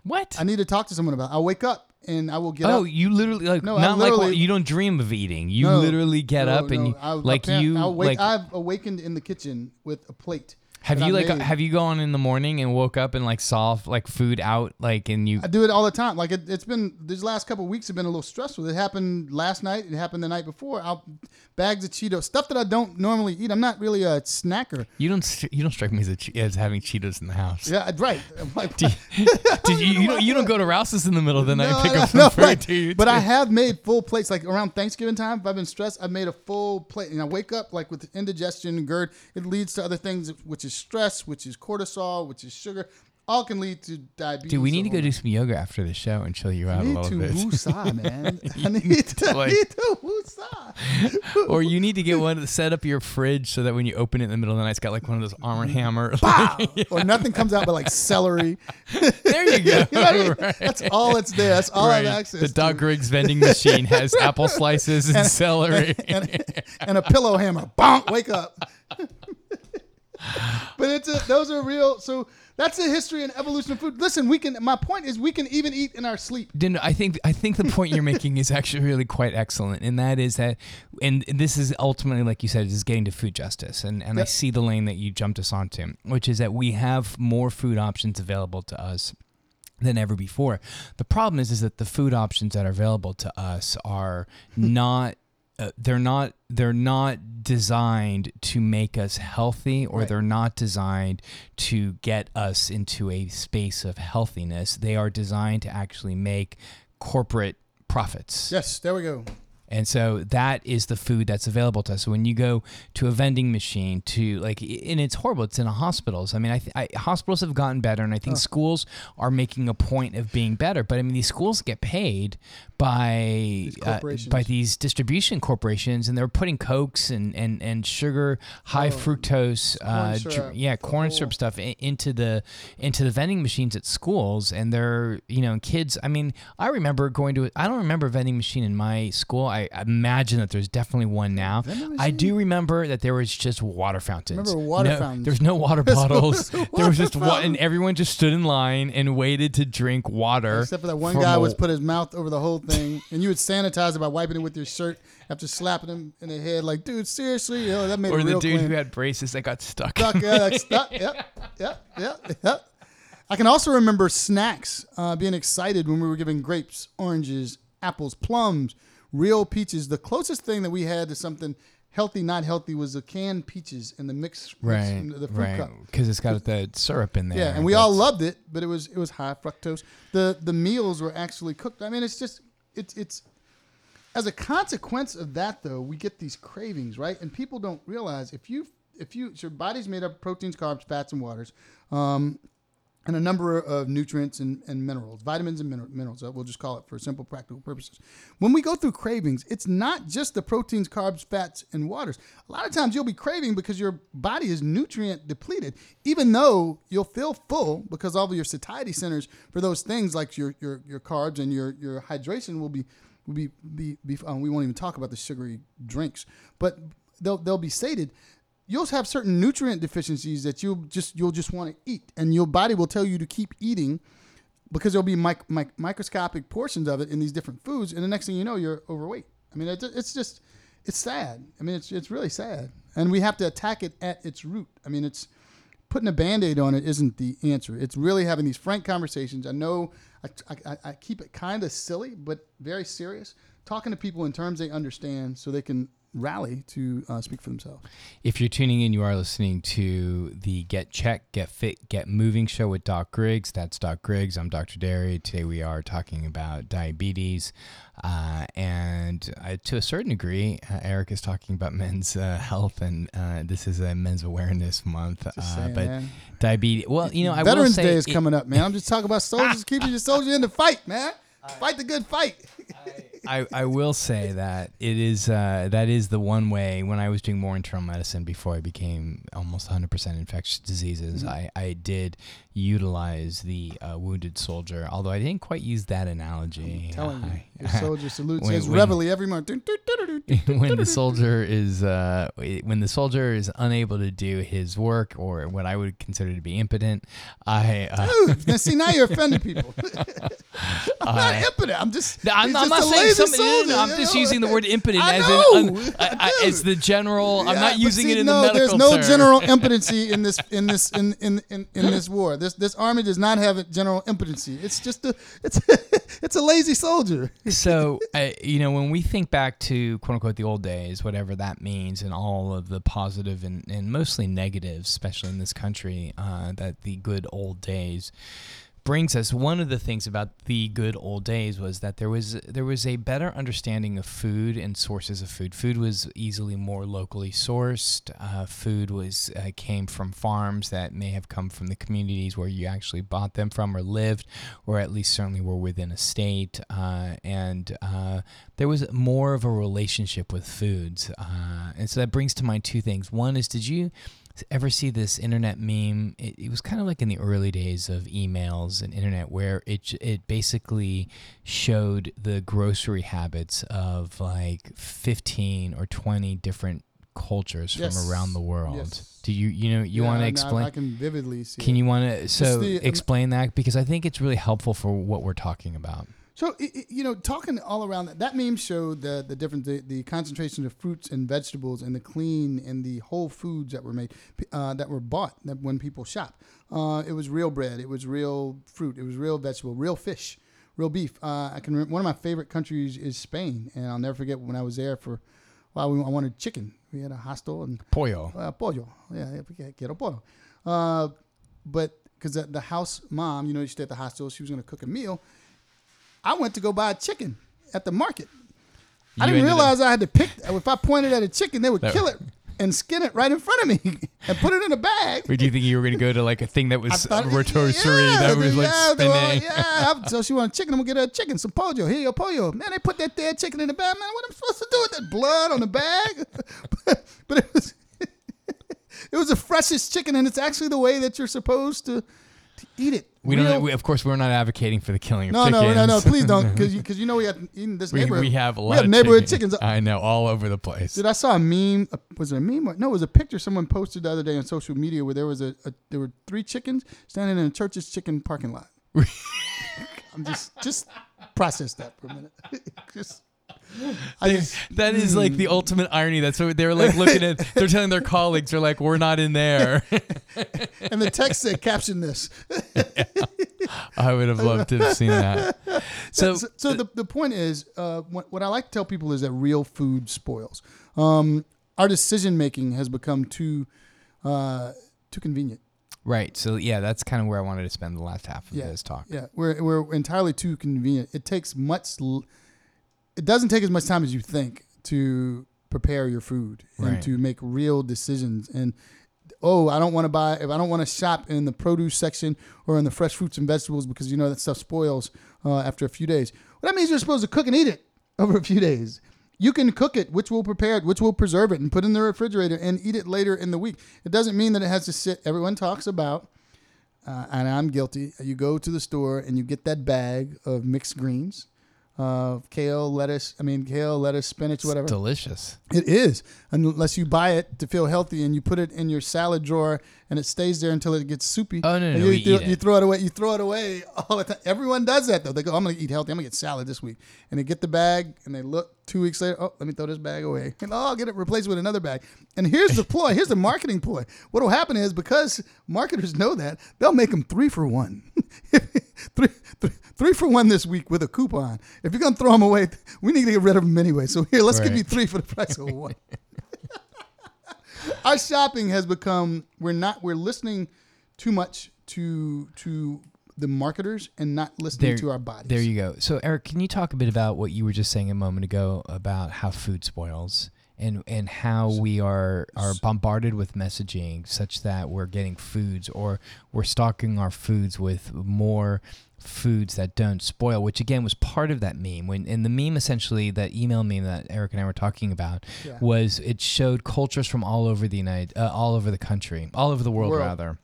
what? I need to talk to someone about. It. I'll wake up and I will get Oh, up. you literally like No, I not like literally- what- you don't dream of eating. You No, literally get no, up and you I- like you I'll wake, like I've awakened in the kitchen with a plate. Have you I like uh, made. have you gone in the morning and woke up and like saw like food out like and you I do it all the time. Like it, it's been these last couple weeks have been a little stressful. It happened last night. It happened the night before. I'll bags of Cheetos, stuff that I don't normally eat. I'm not really a snacker. you don't you don't strike me as, a, as having Cheetos in the house. Yeah, right. Like, Did you you don't, you don't go to Rouse's in the middle of the night and pick no, up some no, food, right. do you? But I have made full plates. Like around Thanksgiving time, if I've been stressed, I've made a full plate. And I wake up like with indigestion, and GERD. It leads to other things, which is stress, which is cortisol, which is sugar. All can lead to diabetes. Dude, we need to go do some yoga after the show and chill you out a little to bit. woosah, man. I need to, like- I need to woosah. or you need to get one to set up your fridge so that when you open it in the middle of the night, it's got like one of those armor mm-hmm. hammer. Pow! Or nothing comes out but like celery. there you go. You know I mean? Right. That's all it's there. That's all I have access The. Doc Griggs vending machine has apple slices and, celery. and, and a pillow hammer. Bonk, wake up. But it's a, those are real. So that's the history and evolution of food. Listen, we can. My point is, we can even eat in our sleep. Din- I think I think the point you're making is actually really quite excellent, and that is that, and this is ultimately, like you said, is getting to food justice, and and I see the lane that you jumped us onto, which is that we have more food options available to us than ever before. The problem is is that the food options that are available to us are hmm. not uh, they're not they're not designed to make us healthy or Right. they're not designed to get us into a space of healthiness. They are designed to actually make corporate profits. Yes, there we go. And so that is the food that's available to us. So when you go to a vending machine, to like, and it's horrible. It's in hospitals. I mean, I, th- I hospitals have gotten better, and I think schools are making a point of being better. But I mean, these schools get paid by uh, by these distribution corporations, and they're putting cokes and and and sugar, high fructose, uh, Oh, syrup, yeah, corn syrup stuff i- into the into the vending machines at schools, and they're you know kids. I mean, I remember going to. I don't remember a vending machine in my school. I imagine that there's definitely one now. I do remember that there was just water fountains. Remember water no, fountains. There's no water bottles. there was just one, and everyone just stood in line and waited to drink water. Except for that one guy a- was put his mouth over the whole thing, and you would sanitize it by wiping it with your shirt after slapping him in the head. Like, dude, seriously, that made or the dude clean. who had braces that got stuck. stuck. Yeah, like stuck. Yep, yep, yep, yep. I can also remember snacks uh, being excited when we were given grapes, oranges, apples, plums, real peaches. The closest thing that we had to something healthy, not healthy, was the canned peaches in the mix, mix Right, the fruit right, because it's got the syrup in there. Yeah, and we all loved it, but it was it was high fructose. The the meals were actually cooked. I mean, it's just it's it's as a consequence of that though, we get these cravings, right? And people don't realize if you if you so your body's made up of proteins, carbs, fats, and waters. Um, and a number of nutrients and, and minerals, vitamins and mineral, minerals. uh, We'll just call it for simple practical purposes. When we go through cravings, it's not just the proteins, carbs, fats, and waters. A lot of times you'll be craving because your body is nutrient depleted, even though you'll feel full because all of your satiety centers for those things like your your, your carbs and your, your hydration will be will be be, be um, we won't even talk about the sugary drinks, but they'll they'll be sated you'll have certain nutrient deficiencies that you'll just you'll just want to eat, and your body will tell you to keep eating because there'll be mic- mic- microscopic portions of it in these different foods, and the next thing you know, you're overweight. I mean, it's, just it's sad. I mean, it's it's really sad, and we have to attack it at its root. I mean, it's putting a band-aid on it isn't the answer. It's really having these frank conversations. I know I, I, I keep it kind of silly, but very serious. Talking to people in terms they understand, so they can rally to uh, speak for themselves. If you're tuning in, you are listening to the Get Check, Get Fit, Get Moving show with Doc Griggs. That's Doc Griggs. I'm Dr. Derry. Today we are talking about diabetes. Uh, and uh, to a certain degree, uh, Eric is talking about men's uh, health, and uh, this is a Men's Awareness Month. Uh, saying, but man. diabetes, well, you know, I Veterans Day is it- coming up, man. I'm just talking about soldiers, keeping your soldier in the fight, man. Fight the good fight. I, I I will say that it is uh, that is the one way when I was doing more internal medicine before I became almost 100% infectious diseases Mm-hmm. I, I did utilize the uh, wounded soldier although I didn't quite use that analogy telling you, I- your soldier salutes When- his reveille every month. When the soldier is uh, when the soldier is unable to do his work or what I would consider to be impotent I uh, Dude, now see now you're offending people. I'm not impotent. I'm just. I'm, I'm just not saying lazy something. no, no, soldier, no, I'm just know? using the word impotent I as know, in un, I, I, as the general. I'm not using see, it in no, the medical There's no term. general impotency in this in this in, in, in, in this war. This this army does not have a general impotency. It's just a it's it's a lazy soldier. so uh, you know when we think back to quote unquote the old days whatever that means and all of the positive and, and mostly negatives especially in this country uh, that the good old days brings us one of the things about the good old days was that there was there was a better understanding of food and sources of food. Food was easily more locally sourced. Uh, food was uh, came from farms that may have come from the communities where you actually bought them from or lived or at least certainly were within a state. Uh, and uh, there was more of a relationship with foods. Uh, and so that brings to mind two things. One is did you ever see this internet meme? It, it was kind of like in the early days of emails and internet, where it it basically showed the grocery habits of like fifteen or twenty different cultures Yes. from around the world. Yes. Do you you know you Yeah, want to explain? I, can vividly see. Can it. you want to so the- um, explain that because I think it's really helpful for what we're talking about. So you know, talking all around that, that meme showed the the different the, the concentration of fruits and vegetables and the clean and the whole foods that were made uh, that were bought that when people shop. Uh, it was real bread, it was real fruit, it was real vegetable, real fish, real beef. Uh, I can remember one of my favorite countries is Spain, and I'll never forget when I was there for. Well, we, I wanted chicken. We had a hostel and Pollo. uh, pollo. Yeah, quiero pollo. Uh, but because the, the house mom, you know, she stayed at the hostel, she was going to cook a meal. I went to go buy a chicken at the market. I You didn't ended up- realize I had to pick. If I pointed at a chicken, they would That- kill it and skin it right in front of me and put it in a bag. Or do you think you were going to go to like a thing that was rotisserie yeah, that was like yeah, they were- spinning? Yeah, I'm- so she wanted a chicken. I'm gonna get her a chicken, some pollo. Here, your pollo. Man, they put that dead chicken in the bag. Man, what am I supposed to do with that blood on the bag? but, but it was it was the freshest chicken, and it's actually the way that you're supposed to eat it. We Real- don't. We, of course, we're not advocating for the killing of no, chickens. no, no, no. Please don't, because you, cause you know we have in this we, neighborhood. we have a lot of neighborhood chicken. chickens. I know, all over the place. Dude, I saw a meme. uh, Was it a meme? Or, no, it was a picture someone posted the other day on social media where there was a, a there were three chickens standing in a church's chicken parking lot. I'm just just process that for a minute. just, I that is like Hmm. the ultimate irony. That's what they're like looking at. They're telling their colleagues, they're like, "We're not in there." and the text said, "Caption this." I would have loved to have seen that. So, so, so the, the point is, uh, what, what I like to tell people is that real food spoils. Um, our decision making has become too uh, too convenient. right. So yeah, that's kind of where I wanted to spend the last half of Yeah. this talk. Yeah, we're we're entirely too convenient. It takes much. l- It doesn't take as much time as you think to prepare your food and to make real decisions. And oh, I don't want to buy if I don't want to shop in the produce section or in the fresh fruits and vegetables because you know that stuff spoils uh, after a few days. Well, that means you're supposed to cook and eat it over a few days. You can cook it, which will prepare it, which will preserve it, and put it in the refrigerator and eat it later in the week. It doesn't mean that it has to sit. Everyone talks about uh, and I'm guilty. You go to the store and you get that bag of mixed greens, uh, kale, lettuce. I mean, kale, lettuce, spinach, whatever. It's delicious. It is, unless you buy it to feel healthy and you put it in your salad drawer and it stays there until it gets soupy. Oh, no, no, And you, we eat it. you throw it away. You throw it away all the time. Everyone does that though. They go, "I'm gonna eat healthy. I'm gonna get salad this week," and they get the bag and they look two weeks later. Oh, let me throw this bag away, and oh, I'll get it replaced with another bag. And here's the ploy. Here's the marketing ploy. What will happen is because marketers know that they'll make them three for one. three, three, three for one this week with a coupon. If you're gonna throw them away, we need to get rid of them anyway. So here, let's give you three for the price of one. Our shopping has become we're not we're listening too much to to the marketers and not listening There- to our bodies. There you go. So, Eric, can you talk a bit about what you were just saying a moment ago about how food spoils and and how we are are bombarded with messaging such that we're getting foods or we're stocking our foods with more foods that don't spoil, which again was part of that meme. When and the meme essentially that email meme that Eric and I were talking about Yeah. was it showed cultures from all over the United, uh, all over the country, all over the world, World. rather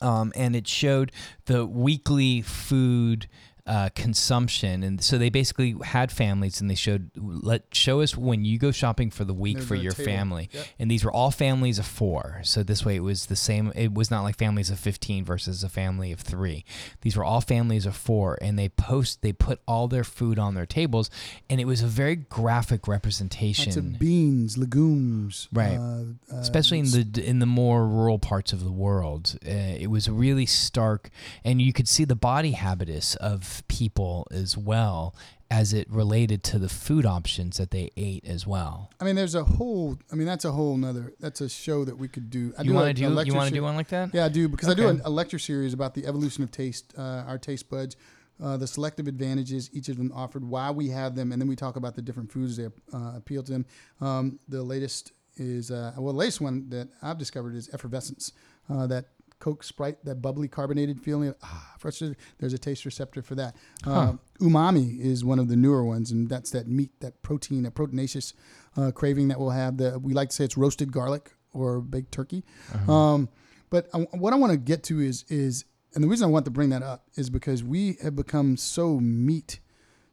um, and it showed the weekly food uh, consumption, and so they basically had families, and they showed let show us when you go shopping for the week There's for your table. family, Yep. and these were all families of four. So this way, it was the same. It was not like families of fifteen versus a family of three. These were all families of four, and they post they put all their food on their tables, and it was a very graphic representation. Lots of beans, legumes, Right. Uh, uh, especially in the in the more rural parts of the world. Uh, it was really stark, and you could see the body habitus of people as well as it related to the food options that they ate as well. I mean, there's a whole. I mean, that's a whole nother. That's a show that we could do. I you want to do lecture you want to do one like that? Yeah, I do because I do Okay. a, a lecture series about the evolution of taste, uh, our taste buds, uh, the selective advantages each of them offered, why we have them, and then we talk about the different foods that uh, appeal to them. Um, the latest is uh, well, the latest one that I've discovered is effervescence. Uh, that Coke Sprite, that bubbly carbonated feeling. Ah, frustrated. There's a taste receptor for that. Uh, umami is one of the newer ones, and that's that meat, that protein, that proteinaceous uh, craving that we'll have. The, we like to say it's roasted garlic or baked turkey. Um, but I, what I want to get to is is, and the reason I want to bring that up is because we have become so meat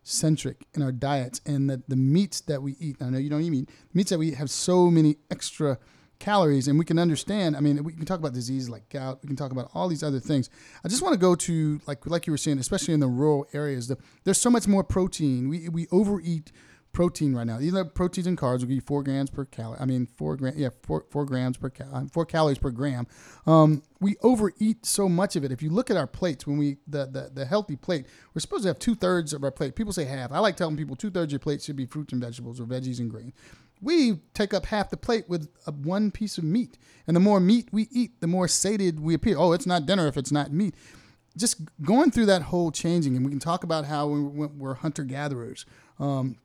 centric in our diets, and that the meats that we eat. I know you don't eat meat. Meats that we eat have so many extra calories, and we can understand. I mean, we can talk about diseases like gout. We can talk about all these other things. I just want to go to like like you were saying, especially in the rural areas. The, there's so much more protein. We we overeat protein right now. Are proteins and carbs give you four grams per calorie. I mean, four gram, yeah, four four grams per cal, uh, four calories per gram. Um, we overeat so much of it. If you look at our plates, when we the the, the healthy plate, we're supposed to have two thirds of our plate. People say half. I like telling people two thirds of your plate should be fruits and vegetables or veggies and grain. We take up half the plate with a, one piece of meat, and the more meat we eat, the more sated we appear. Oh, it's not dinner if it's not meat just going through that whole changing, and we can talk about how we, we're hunter gatherers. Um,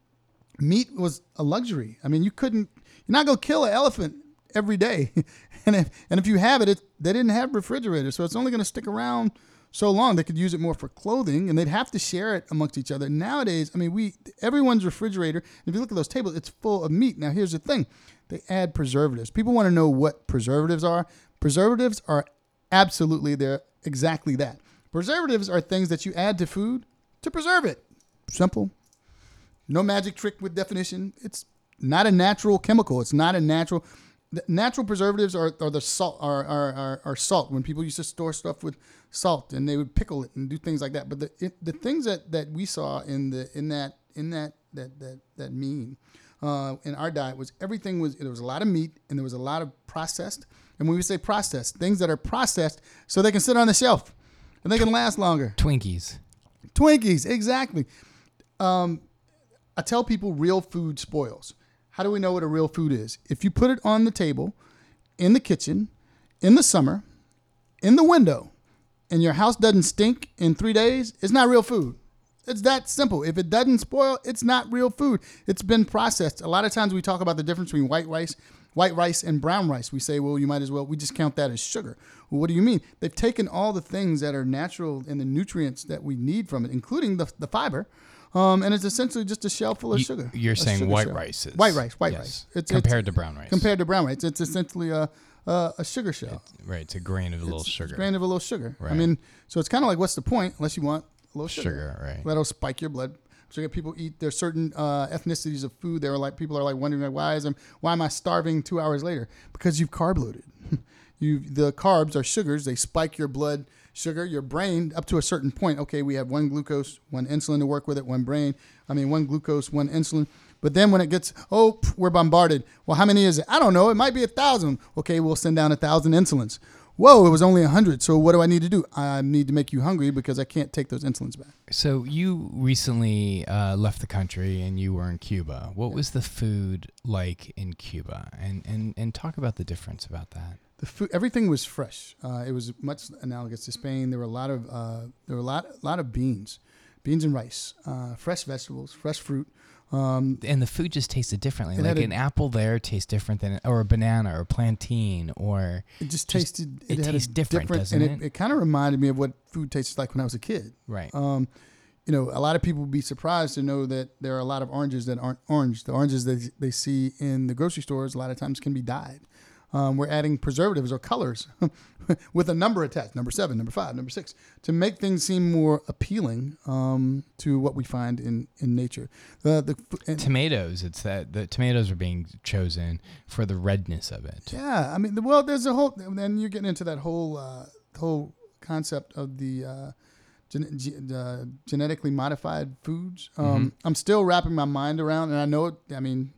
meat was a luxury. I mean, you couldn't, you're not going to kill an elephant every day. and, if, and if you have it, it, they didn't have refrigerators, so it's only going to stick around so long. They could use it more for clothing, and they'd have to share it amongst each other. Nowadays, I mean, we everyone's refrigerator. If you look at those tables, it's full of meat. Now, here's the thing: they add preservatives. People want to know what preservatives are. Preservatives are absolutely they're exactly that. Preservatives are things that you add to food to preserve it. Simple. No magic trick with definition. It's not a natural chemical. It's not a natural. Natural preservatives are, are the salt are, are, are, are salt. When people used to store stuff with salt and they would pickle it and do things like that. But the it, the things that, that we saw in the in that in that that that that meme uh, in our diet was everything was there was a lot of meat and there was a lot of processed. And when we say processed, things that are processed so they can sit on the shelf and they can last longer. Twinkies. Twinkies, exactly. Um, I tell people real food spoils. How do we know what a real food is? If you put it on the table, in the kitchen, in the summer, in the window, and your house doesn't stink in three days, it's not real food. It's that simple. If it doesn't spoil, it's not real food. It's been processed. A lot of times we talk about the difference between white rice, white rice and brown rice. We say, well, you might as well, we just count that as sugar. Well, what do you mean? They've taken all the things that are natural and the nutrients that we need from it, including the, the fiber, um, and it's essentially just a shell full of You- sugar. You're saying sugar white shell. rice is White rice, white yes, rice. It's, compared it's, to brown rice. compared to brown rice. It's essentially a, a, a sugar shell. right, it's a grain of a little It's sugar. a grain of a little sugar. Right. I mean, so it's kind of like, what's the point unless you want a little sugar? Sugar, right. That'll spike your blood So people eat. There's certain uh, ethnicities of food. They're like people are like wondering like why is I'm why am I starving two hours later? Because you've carb loaded. you the carbs are sugars. They spike your blood sugar, your brain up to a certain point. Okay, we have one glucose, one insulin to work with it, one brain. I mean, one glucose, one insulin. But then when it gets, oh, we're bombarded. Well, how many is it? I don't know. It might be a thousand. Okay, we'll send down a thousand insulins. Whoa, it was only a hundred. So what do I need to do? I need to make you hungry because I can't take those insulins back. So you recently uh, left the country and you were in Cuba. What was the food like in Cuba? And and and talk about the difference about that. The food, everything was fresh. Uh, it was much analogous to Spain. There were a lot of uh, there were a lot lot of beans, beans and rice, uh, fresh vegetables, fresh fruit. Um, and the food just tasted differently. Like a- an apple there tastes different than, or a banana or a plantain or it just Just- tasted. it had a tastes different, doesn't and it? it, kind of reminded me of what food tasted like when I was a kid. right. Um, you know, a lot of people would be surprised to know that there are a lot of oranges that aren't orange. The oranges that they see in the grocery stores a lot of times can be dyed. Um, we're adding preservatives or colors with a number attached, number seven, number five, number six, to make things seem more appealing um, to what we find in, in nature. The, the, tomatoes. It's that the tomatoes are being chosen for the redness of it. Yeah, I mean, the- well, there's a whole, then you're getting into that whole uh, whole concept of the uh, gen- ge- uh, genetically modified foods. Um, I'm still wrapping my mind around, and I know it. I mean,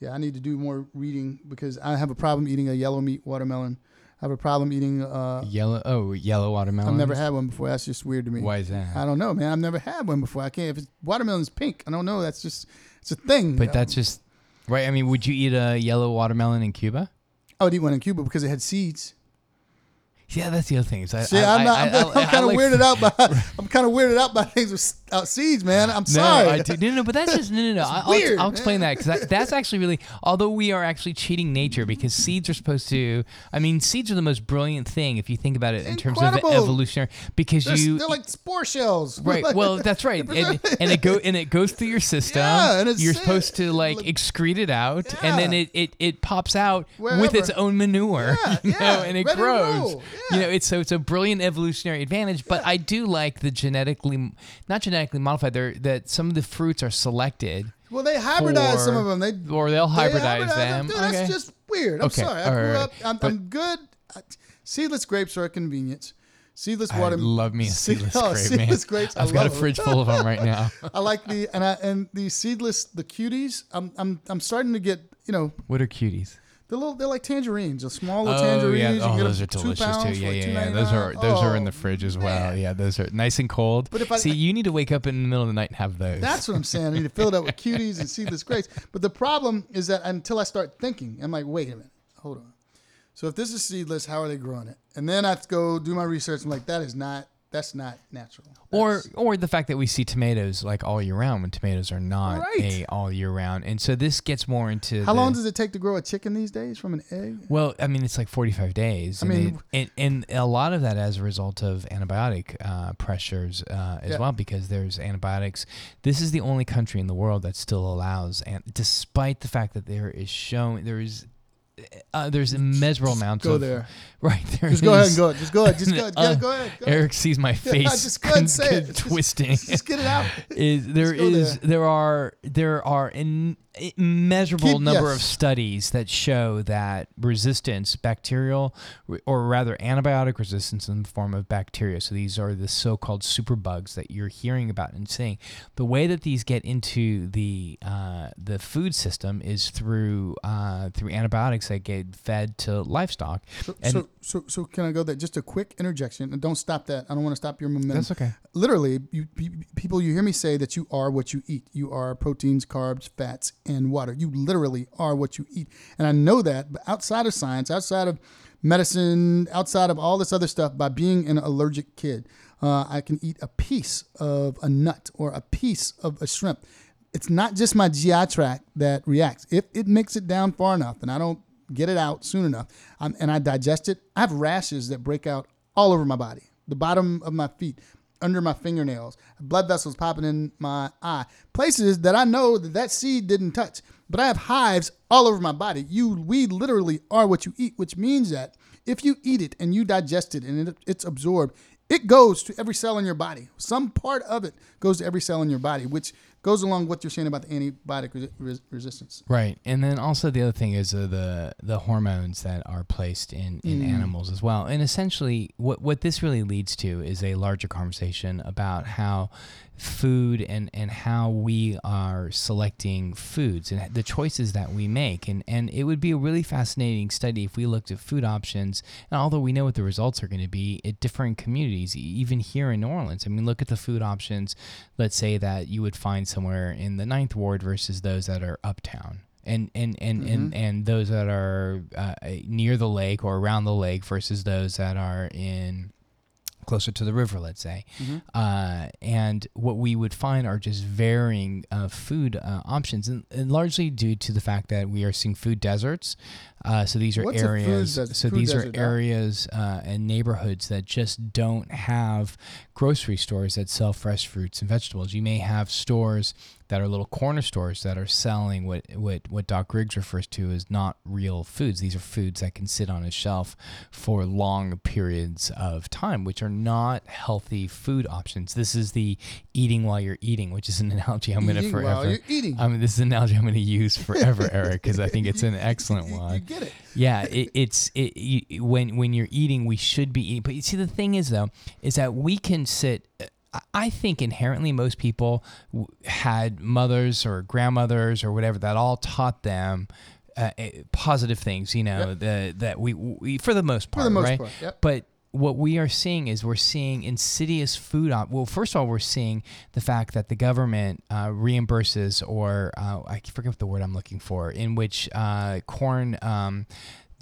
yeah, I need to do more reading because I have a problem eating a yellow meat watermelon. I have a problem eating. Uh, Yellow. Oh, yellow watermelon. I've never had one before. That's just weird to me. Why is that? I don't know, man. I've never had one before. I can't. If it's watermelon's pink, I don't know. That's just it's a thing. But that's just right. I mean, would you eat a yellow watermelon in Cuba? I would eat one in Cuba because it had seeds. Yeah, that's the other thing. I, See, I, I'm, not, I- I'm, I- I'm kind of weirded out by I'm kind of weirded out by things without seeds, man. I'm No, sorry. I do, no, no, but that's just no, no, no. I- I'll, weird, I'll explain that because that, that's actually really. Although we are actually cheating nature because seeds are supposed to. I mean, seeds are the most brilliant thing if you think about it in terms of evolutionary. Because they're, you they're like spore shells. Right. Well, that's right. And, and it go and it goes through your system. Yeah, and it's You're supposed to like excrete it out, and then it, it, it pops out with its own manure. Yeah, you know, yeah, and it ready grows. You know, it's so it's a brilliant evolutionary advantage. But I do like the genetically, not genetically modified. They're that some of the fruits are selected, well, they hybridize some of them. They or they'll they hybridize them. Dude, okay. That's just weird. I'm Okay, sorry. I all grew right. up. I'm, But- I'm good. Seedless grapes are a convenience. Seedless I love me a seed- seedless oh, grape, man. seedless grapes. I I've got a fridge full of them right now. I like the and I and the seedless the cuties. I'm I'm I'm starting to get you know What are cuties? The little they're like tangerines, the small little Oh tangerines. yeah, You oh those are delicious too. pounds for Yeah, like yeah, yeah. Those are $2.99. those are in Oh, the fridge as oh. well. man. Yeah, those are nice and cold. But if I- see, you need to wake up in the middle of the night and have those. That's what I'm saying. I need to fill it up with cuties and seedless grapes. But the problem is that until I start thinking, I'm like, wait a minute, hold on. So if this is seedless, how are they growing it? And then I have to go do my research. I'm like, that is not that's not natural. or That's- or the fact that we see tomatoes like all year round when tomatoes are not Right. a all year round, and so this gets more into how the- long does it take to grow a chicken these days from an egg? Well, I mean, it's like 45 days. I mean- it- and, and a lot of that as a result of antibiotic uh, pressures uh, as Yeah. well, because there's antibiotics. This is the only country in the world that still allows, and despite the fact that there is shown, there is. Uh, there's immeasurable amounts Go of there. right there. Just go ahead and go. Just go ahead. Just go. Uh, Yeah, go ahead. Go ahead. Eric sees my face just go ahead and say it. Just- twisting. Just get it out. is there is there are there are an immeasurable Keep- number yes. of studies that show that resistance bacterial or rather antibiotic resistance in the form of bacteria so these are the so-called superbugs that you're hearing about and seeing the way that these get into the uh, the food system is through uh, through antibiotics that get fed to livestock. So, And- so, so, so can I go there? Just a quick interjection, and don't stop that. I don't want to stop your momentum. that's okay. Literally you, people you hear me say that you are what you eat. You are proteins carbs fats and water. You literally are what you eat. And i know that but outside of science outside of medicine outside of all this other stuff by being an allergic kid uh, i can eat a piece of a nut or a piece of a shrimp. It's not just my gi tract that reacts. If it makes it down far enough and i don't get it out soon enough um, and i digest it i have rashes that break out all over my body the bottom of my feet under my fingernails, blood vessels popping in my eye, places that I know that that seed didn't touch. But I have hives all over my body. You, we literally are what you eat, which means that if you eat it and you digest it and it, it's absorbed, it goes to every cell in your body. Some part of it goes to every cell in your body, which goes along with what you're saying about the antibiotic res- res- resistance. Right, and then also the other thing is uh, the the hormones that are placed in, in Mm. animals as well. And essentially, what what this really leads to is a larger conversation about how food and and how we are selecting foods and the choices that we make. And and it would be a really fascinating study if we looked at food options. And although we know what the results are going to be at different communities, even here in New Orleans, I mean, look at the food options. Let's say that you would find somewhere in the Ninth Ward versus those that are uptown. And and and and, and those that are uh, near the lake or around the lake versus those that are in closer to the river, let's say. Uh, and what we would find are just varying uh, food uh, options, and, and largely due to the fact that we are seeing food deserts. Uh, so these are What's areas. des- so these are areas uh, and neighborhoods that just don't have grocery stores that sell fresh fruits and vegetables. You may have stores that are little corner stores that are selling what what what Doc Griggs refers to as not real foods. These are foods that can sit on a shelf for long periods of time, which are not healthy food options. This is the eating while you're eating, which is an analogy I'm going to Eating forever. while you're eating. I mean, this is an analogy I'm going to use forever, Eric, because I think it's an excellent You- you one. get it. Yeah, it, it's it, you, when when you're eating, we should be eating. But you see, the thing is though, is that we can sit. I- think inherently most people had mothers or grandmothers or whatever that all taught them uh, eh, positive things. You know, the, that we, we for the most part, For the most right? part, yep. But what we are seeing is we're seeing insidious food op- well first of all we're seeing the fact that the government uh, reimburses or uh, i forget what the word i'm looking for in which uh, corn um,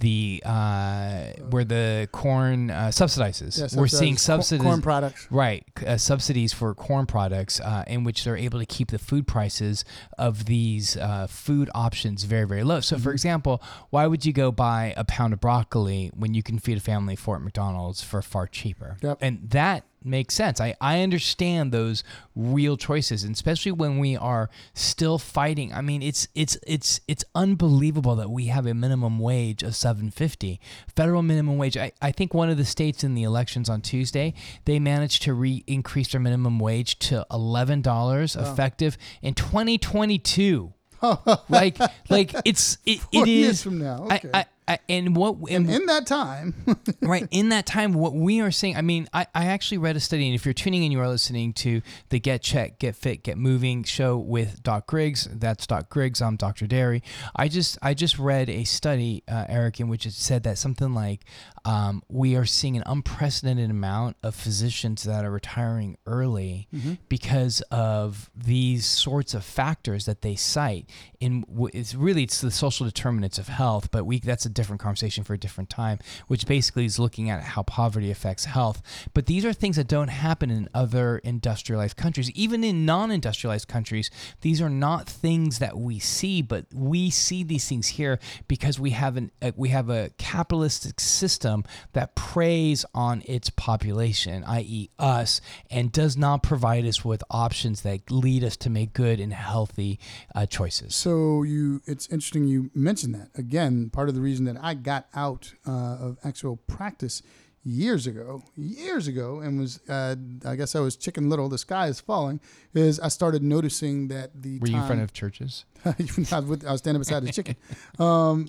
the uh, where the corn uh, subsidizes Yeah, we're seeing subsidies corn products. Right, uh, subsidies for corn products, uh, in which they're able to keep the food prices of these uh, food options very, very low. So, for Mm-hmm. example, why would you go buy a pound of broccoli when you can feed a family four at McDonald's for far cheaper? Yep. And that makes sense. I, I understand those real choices, and especially when we are still fighting. I mean, it's it's it's it's unbelievable that we have a minimum wage of seven fifty, federal minimum wage. I, I think one of the states in the elections on Tuesday they managed to re increase their minimum wage to eleven dollars effective in twenty twenty two. like like it's it, it years is from now, okay. I, I, and what and In that time, right in that time what we are seeing i mean I, I actually read a study and if you're tuning in you are listening to the get check get fit get moving show with doc griggs. That's doc griggs. I'm dr derry. I just i just read a study uh, eric in which it said that something like um, we are seeing an unprecedented amount of physicians that are retiring early because of these sorts of factors that they cite. In w- it's really it's the social determinants of health but we that's a different conversation for a different time which basically is looking at how poverty affects health but these are things that don't happen in other industrialized countries even in non-industrialized countries these are not things that we see but we see these things here because we have an uh, we have a capitalistic system that preys on its population i.e. us and does not provide us with options that lead us to make good and healthy uh, choices So you, it's interesting you mentioned that. Again, part of the reason that I got out uh, of actual practice years ago, years ago, and was, uh, I guess I was chicken little. The sky is falling. Is I started noticing that the were you in front of churches I was with- I was standing beside the chicken. Um,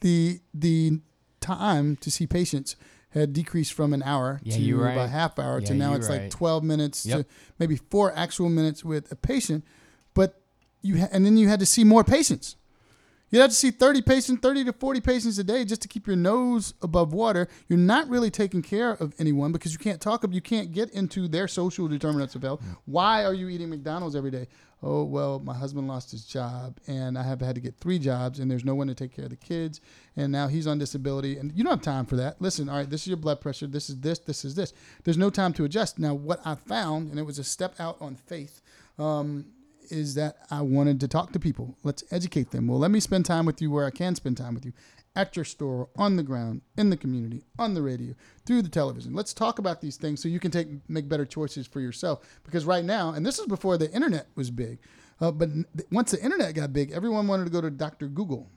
the the time to see patients had decreased from an hour Yeah, to right. about half hour to now it's right. like 12 minutes Yep. to maybe four actual minutes with a patient but you ha- and then you had to see more patients you had to see 30 patients 30 to 40 patients a day just to keep your nose above water. You're not really taking care of anyone because you can't talk about you can't get into their social determinants of health. Why are you eating mcdonald's every day? Oh well my husband lost his job and i have had to get three jobs and there's no one to take care of the kids and now he's on disability and you don't have time for that. Listen all right this is your blood pressure. This is this this is this. There's no time to adjust. Now what i found and it was a step out on faith um, is that I wanted to talk to people. Let's educate them. Well, let me spend time with you where I can spend time with you at your store, on the ground, in the community, on the radio, through the television. Let's talk about these things so you can take make better choices for yourself. Because right now, and this is before the internet was big, uh, but once the internet got big, everyone wanted to go to Dr. Google.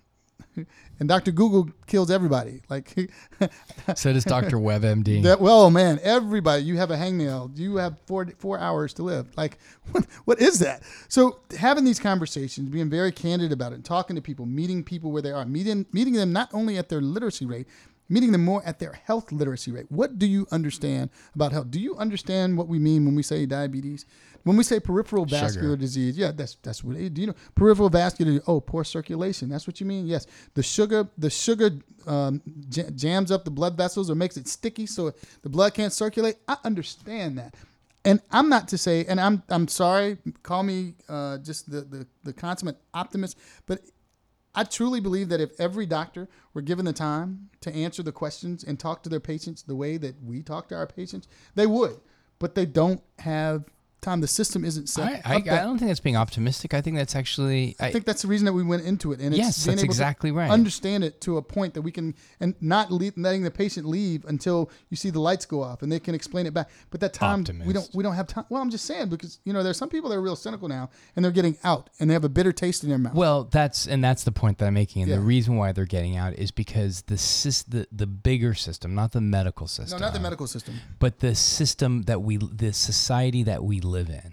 and Dr. Google kills everybody. Like So does Dr. WebMD. that. Well, man, everybody. You have a hangnail. You have four four hours to live. Like what? What is that? So having these conversations, being very candid about it, talking to people, meeting people where they are, meeting meeting them not only at their literacy rate. Meeting them more at their health literacy rate. What do you understand about health? Do you understand what we mean when we say diabetes? When we say peripheral vascular Sugar. disease, yeah, that's that's what. it- Do you know peripheral vascular? Oh, poor circulation. That's what you mean. Yes, the sugar the sugar um, j- jams up the blood vessels or makes it sticky, so the blood can't circulate. I understand that, and I'm not to say, and I'm I'm sorry. Call me uh, just the, the the consummate optimist, but I truly believe that if every doctor were given the time to answer the questions and talk to their patients the way that we talk to our patients, they would. But they don't have time. The system isn't set. I, up I, I don't think that's being optimistic. I think that's actually. I think that's the reason that we went into it. And Yes, it's being that's able to exactly right. Understand it to a point that we can, and not leave, letting the patient leave until you see the lights go off, and they can explain it back. But that time we don't we don't have time. Well, I'm just saying because you know there's some people that are real cynical now, and they're getting out, and they have a bitter taste in their mouth. Well, that's and that's the point that I'm making, and Yeah. the reason why they're getting out is because the sys- the the bigger system, not the medical system, no, not the medical system. but the system that we, the society that we live in,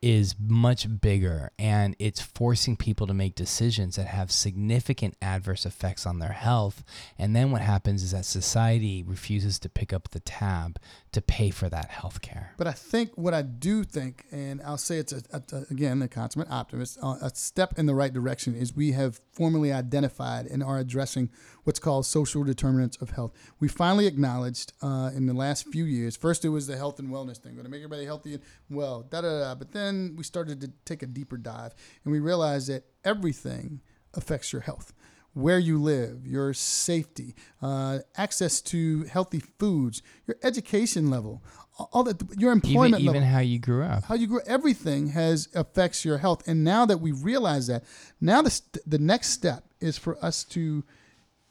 is much bigger, and it's forcing people to make decisions that have significant adverse effects on their health. And then what happens is that society refuses to pick up the tab to pay for that health care. But I think what I do think, and I'll say it's a, a, a- again a consummate optimist, uh, a step in the right direction is we have formally identified and are addressing what's called social determinants of health. We finally acknowledged uh, in the last few years. First, it was the health and wellness thing, going to make everybody healthy and well, da da da. But then we started to take a deeper dive, and we realized that everything affects your health where you live, your safety, uh, access to healthy foods, your education level, all that, your employment even level, how you grew up. how you grow, everything has affects your health. And now that we realize that, now the st- the next step is for us to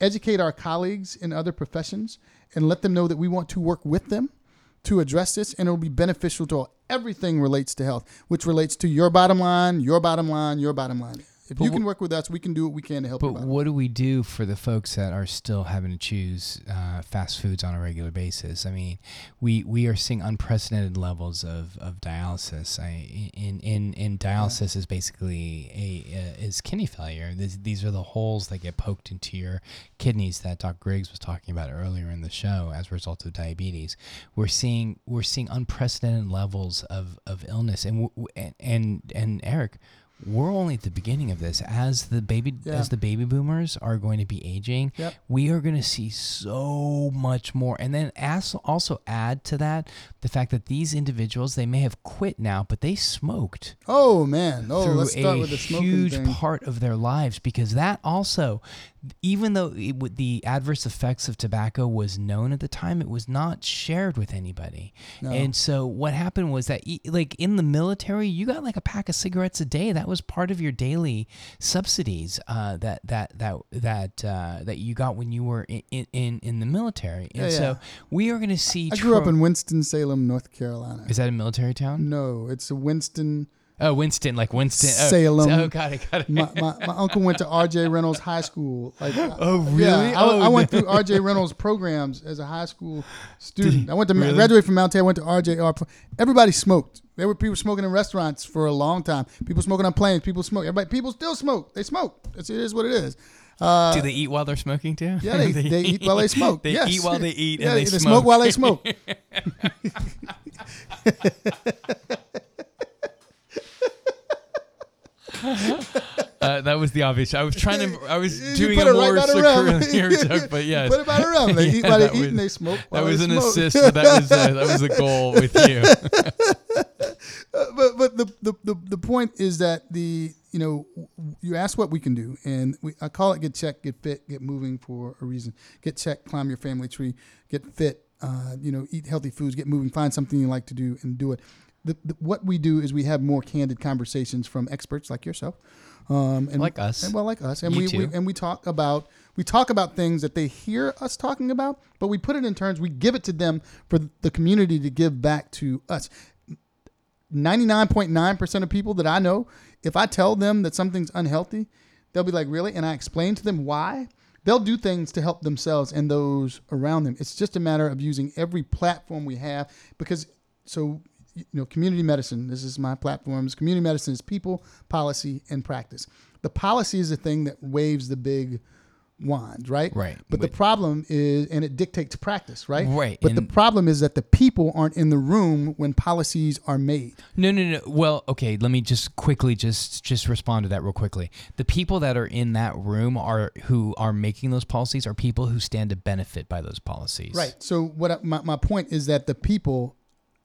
educate our colleagues in other professions and let them know that we want to work with them to address this and it'll be beneficial to all. Everything relates to health, which relates to your bottom line, your bottom line, your bottom line. If But you can work with us, we can do what we can to help you. But what do we do for the folks that are still having to choose uh, fast foods on a regular basis? I mean, we, we are seeing unprecedented levels of, of dialysis. I, in, in, in dialysis is basically a uh, is kidney failure. These, these are the holes that get poked into your kidneys that Doc Griggs was talking about earlier in the show as a result of diabetes. We're seeing we're seeing unprecedented levels of, of illness, and w- and and, and Eric we're only at the beginning of this as the baby Yeah. as the baby boomers are going to be aging Yep. we are going to see so much more and then as, also add to that the fact that these individuals they may have quit now but they smoked Oh man! Oh, through let's start a with the smoking huge thing. part of their lives because that also even though it, the adverse effects of tobacco was known at the time it was not shared with anybody No. and so what happened was that like in the military you got like a pack of cigarettes a day that was part of your daily subsidies uh, that that that that uh, that you got when you were in in, in the military and Yeah, so we are going to see I grew up in Winston Salem, North Carolina. is that a military town No, it's a Winston. Oh winston like winston oh, Salem. oh got it got it My, my, my uncle went to R.J. Reynolds High School. Like, Oh, really? Yeah, I, Oh, I went through R.J. Reynolds programs as a high school student. I went to Really? graduate from Mount Terry. Went to R.J.R. Everybody smoked. There were people smoking in restaurants for a long time. People smoking on planes. People smoke. Everybody. People still smoke. They smoke. It's, it is what it is. Uh, Do they eat while they're smoking too? yeah, they, they eat while they smoke. They yes. eat while they eat, Yeah, and they, they smoke. while they smoke. Uh, that was the obvious. I was trying to. I was You doing a it right more circular joke, but You yes, Put it about around. They eat Yeah, while they eat and they smoke. that was an smoke. assist. But that was uh, that was a goal with you. but but the, the the the point is that the you know you ask what we can do and we, I call it get checked, get fit, get moving for a reason. Get checked, climb your family tree, get fit. Uh, you know, eat healthy foods, get moving, find something you like to do and do it. The, the, what we do is we have more candid conversations from experts like yourself, um, and Like us. and well, like us, and we, we and we talk about we talk about things that they hear us talking about, but we put it in terms. We give it to them for the community to give back to us. 99.9% of people that I know, if I tell them that something's unhealthy, they'll be like, really? And I explain to them why. They'll do things to help themselves and those around them. It's just a matter of using every platform we have because so you know community medicine this is my platforms community medicine is people policy and practice the policy is the thing that waves the big wand right Right. but the problem is and it dictates practice right Right, but the problem is that the people aren't in the room when policies are made No, no, no. Well, okay. Let me just quickly just just respond to that real quickly. The people that are in that room are who are making those policies are people who stand to benefit by those policies. Right. So what I, my my point is that the people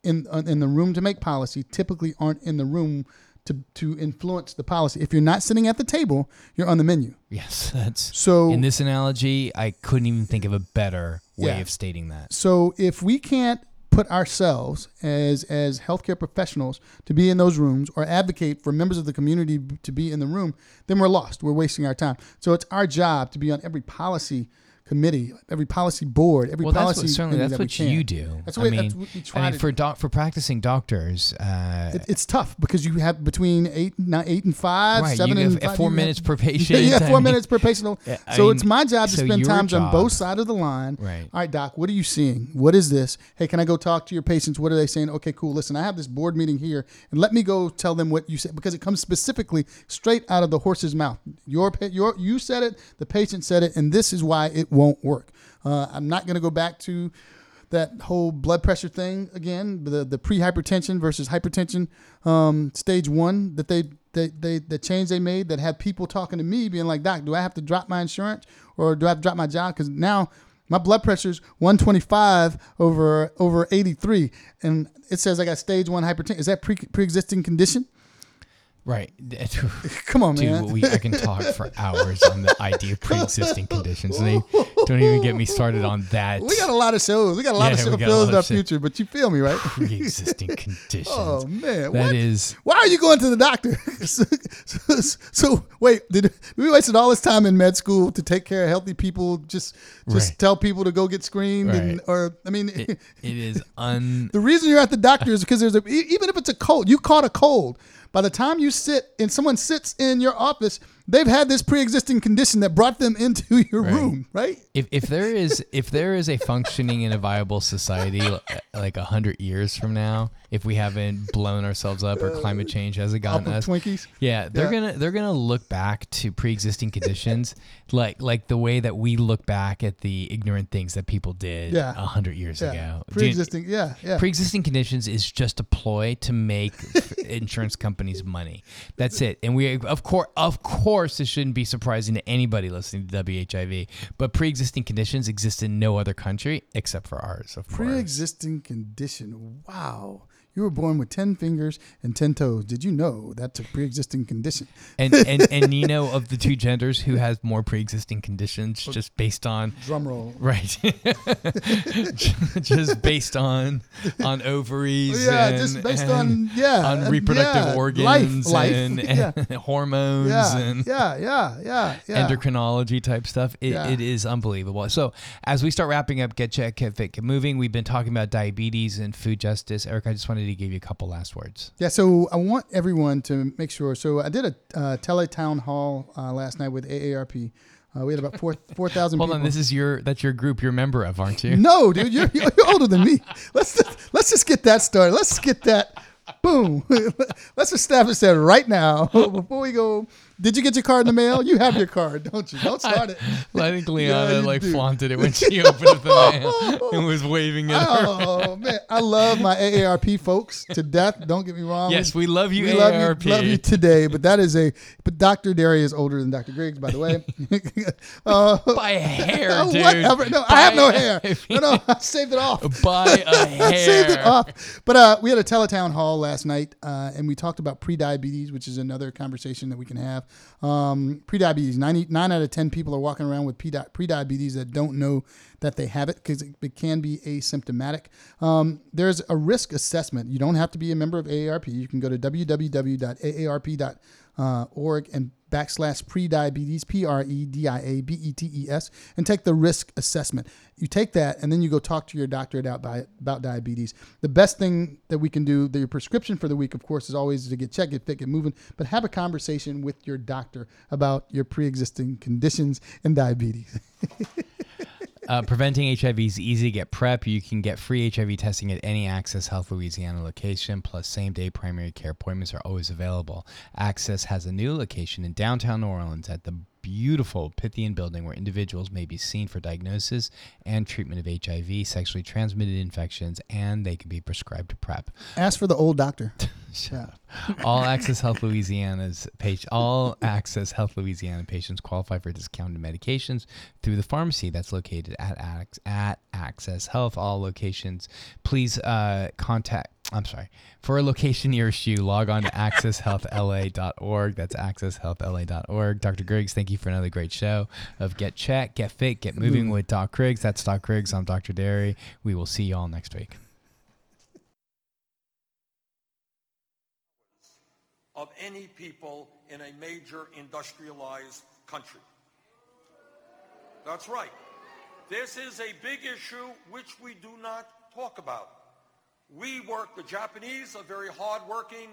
in uh, in the room to make policy typically aren't in the room to to influence the policy. If you're not sitting at the table, you're on the menu. Yes, that's So in this analogy. I couldn't even think of a better way Yeah. of stating that. so if we can't put ourselves as as healthcare professionals to be in those rooms or advocate for members of the community to be in the room, then we're lost. We're wasting our time. So it's our job to be on every policy committee, every policy board, every Well, that's policy what, certainly that's that what you do. That's I what- mean, that's what we try I mean for doc for practicing doctors. Uh, It, it's tough because you have between eight, nine, eight and five, right, seven you and have five, four minutes have- per patient. yeah, I four mean, minutes per patient. Yeah, I So mean, it's my job to so spend times on both sides of the line. Right. All right, doc, what are you seeing? What is this? Hey, can I go talk to your patients? What are they saying? Okay, cool. Listen, I have this board meeting here, and let me go tell them what you said because it comes specifically straight out of the horse's mouth. Your, your, you said it. The patient said it, and this is why it won't work. Uh, I'm not going to go back to that whole blood pressure thing again, the the pre-hypertension versus hypertension um, stage one that they, they they the change they made that had people talking to me being like, Doc, do I have to drop my insurance or do I have to drop my job? Because now my blood pressure's 125 over over 83, and it says I got stage one hypertension. Is that pre pre-existing condition? Right. Come on, Dude, man. we, I can talk for hours on the idea of pre-existing conditions. They don't even get me started on that. we got a lot of shows. We got a lot Yeah, of we got a shows in our future, but you feel me, right? pre-existing conditions. Oh man, That what? is Why are you going to the doctor? so, so, so, wait, did we wasted all this time in med school to take care of healthy people? Just just Right. tell people to go get screened, and, or I mean, it, it is un the reason you're at the doctor is because there's a even if it's a cold, you caught a cold. By the time you sit and someone sits in your office, they've had this pre-existing condition that brought them into your Right. room, right? if if there is if there is a functioning and a viable society uh, like a hundred years from now, if we haven't blown ourselves up or climate change hasn't gotten us, Twinkies. Yeah, they're Yeah. gonna they're gonna look back to pre-existing conditions, like like the way that we look back at the ignorant things that people did a Yeah. hundred years Yeah, ago. Pre-existing. Yeah, yeah. Pre-existing conditions is just a ploy to make insurance companies money. That's it. And we, of course, of course, this shouldn't be surprising to anybody listening to WHIV. But pre-existing conditions exist in no other country except for ours. Of course. Pre-existing condition. Wow. You were born with 10 fingers and 10 toes. Did you know that's a pre-existing condition? And and and you know of the two genders who has more pre-existing conditions just based on Drum roll. right, just based on on ovaries. Yeah, and, just based on yeah, on reproductive yeah, organs life, life. and, yeah. and hormones Yeah, and yeah, yeah, yeah, yeah. endocrinology type stuff. It, it is unbelievable. So as we start wrapping up, get check, get fit, get moving. We've been talking about diabetes and food justice. Eric, I just wanted to give you a couple last words. Yeah, so I want everyone to make sure. So I did a uh, tele town hall uh, last night with AARP. Uh, we had about four four thousand Hold people. on, this is your that's your group you're a member of, aren't you? no, dude, you're, you're older than me. Let's just, let's just get that started. Let's get that. Boom. let's establish that right now before we go. Did you get your card in the mail? You have your card, don't you? Don't start it. I think Liana you like do. flaunted it when she opened up the mail and was waving it. Oh man, I love my AARP folks to death. Don't get me wrong. yes, we love you, we love AARP. you, love you today, but that is a. But Dr. Derry is older than Dr. Griggs, by the way. uh, By a hair, dude. whatever. No, I have no hair. No, no, I saved it off. By a hair. I saved it off. But uh, we had a teletown hall last night, uh, and we talked about pre-diabetes, which is another conversation that we can have. Um, pre-diabetes. nine out of ten people are walking around with pre- pre-diabetes that don't know that they have it because it, it can be asymptomatic. Um, there's a risk assessment. You don't have to be a member of AARP. You can go to www.aarp.org uh, org and backslash prediabetes, P R E D I A B E T E S, and take the risk assessment. You take that and then you go talk to your doctor about, about diabetes. The best thing that we can do, the, your prescription for the week, of course, is always to get checked, get fit, get moving, but have a conversation with your doctor about your pre existing conditions and diabetes. Uh, preventing HIV is easy. Get PrEP. You can get free HIV testing at any Access Health Louisiana location. Plus, same day primary care appointments are always available. Access has a new location in downtown New Orleans at the beautiful Pythian building where individuals may be seen for diagnosis and treatment of HIV, sexually transmitted infections, and they can be prescribed PrEP. Ask for the old doctor. Shut up. All Access Health Louisiana's patient, all Access Health Louisiana patients qualify for discounted medications through the pharmacy that's located at at Access Health. All locations, please uh, contact. I'm sorry. For a location near you, log on to accesshealthla.org. That's accesshealthla.org. Dr. Griggs, thank you for another great show of Get Check, Get Fit, Get Moving with Doc Griggs. That's Doc Griggs. I'm Dr. Derry. We will see you all next week. of any people in a major industrialized country. That's right. This is a big issue which we do not talk about. We work, the Japanese are very hardworking,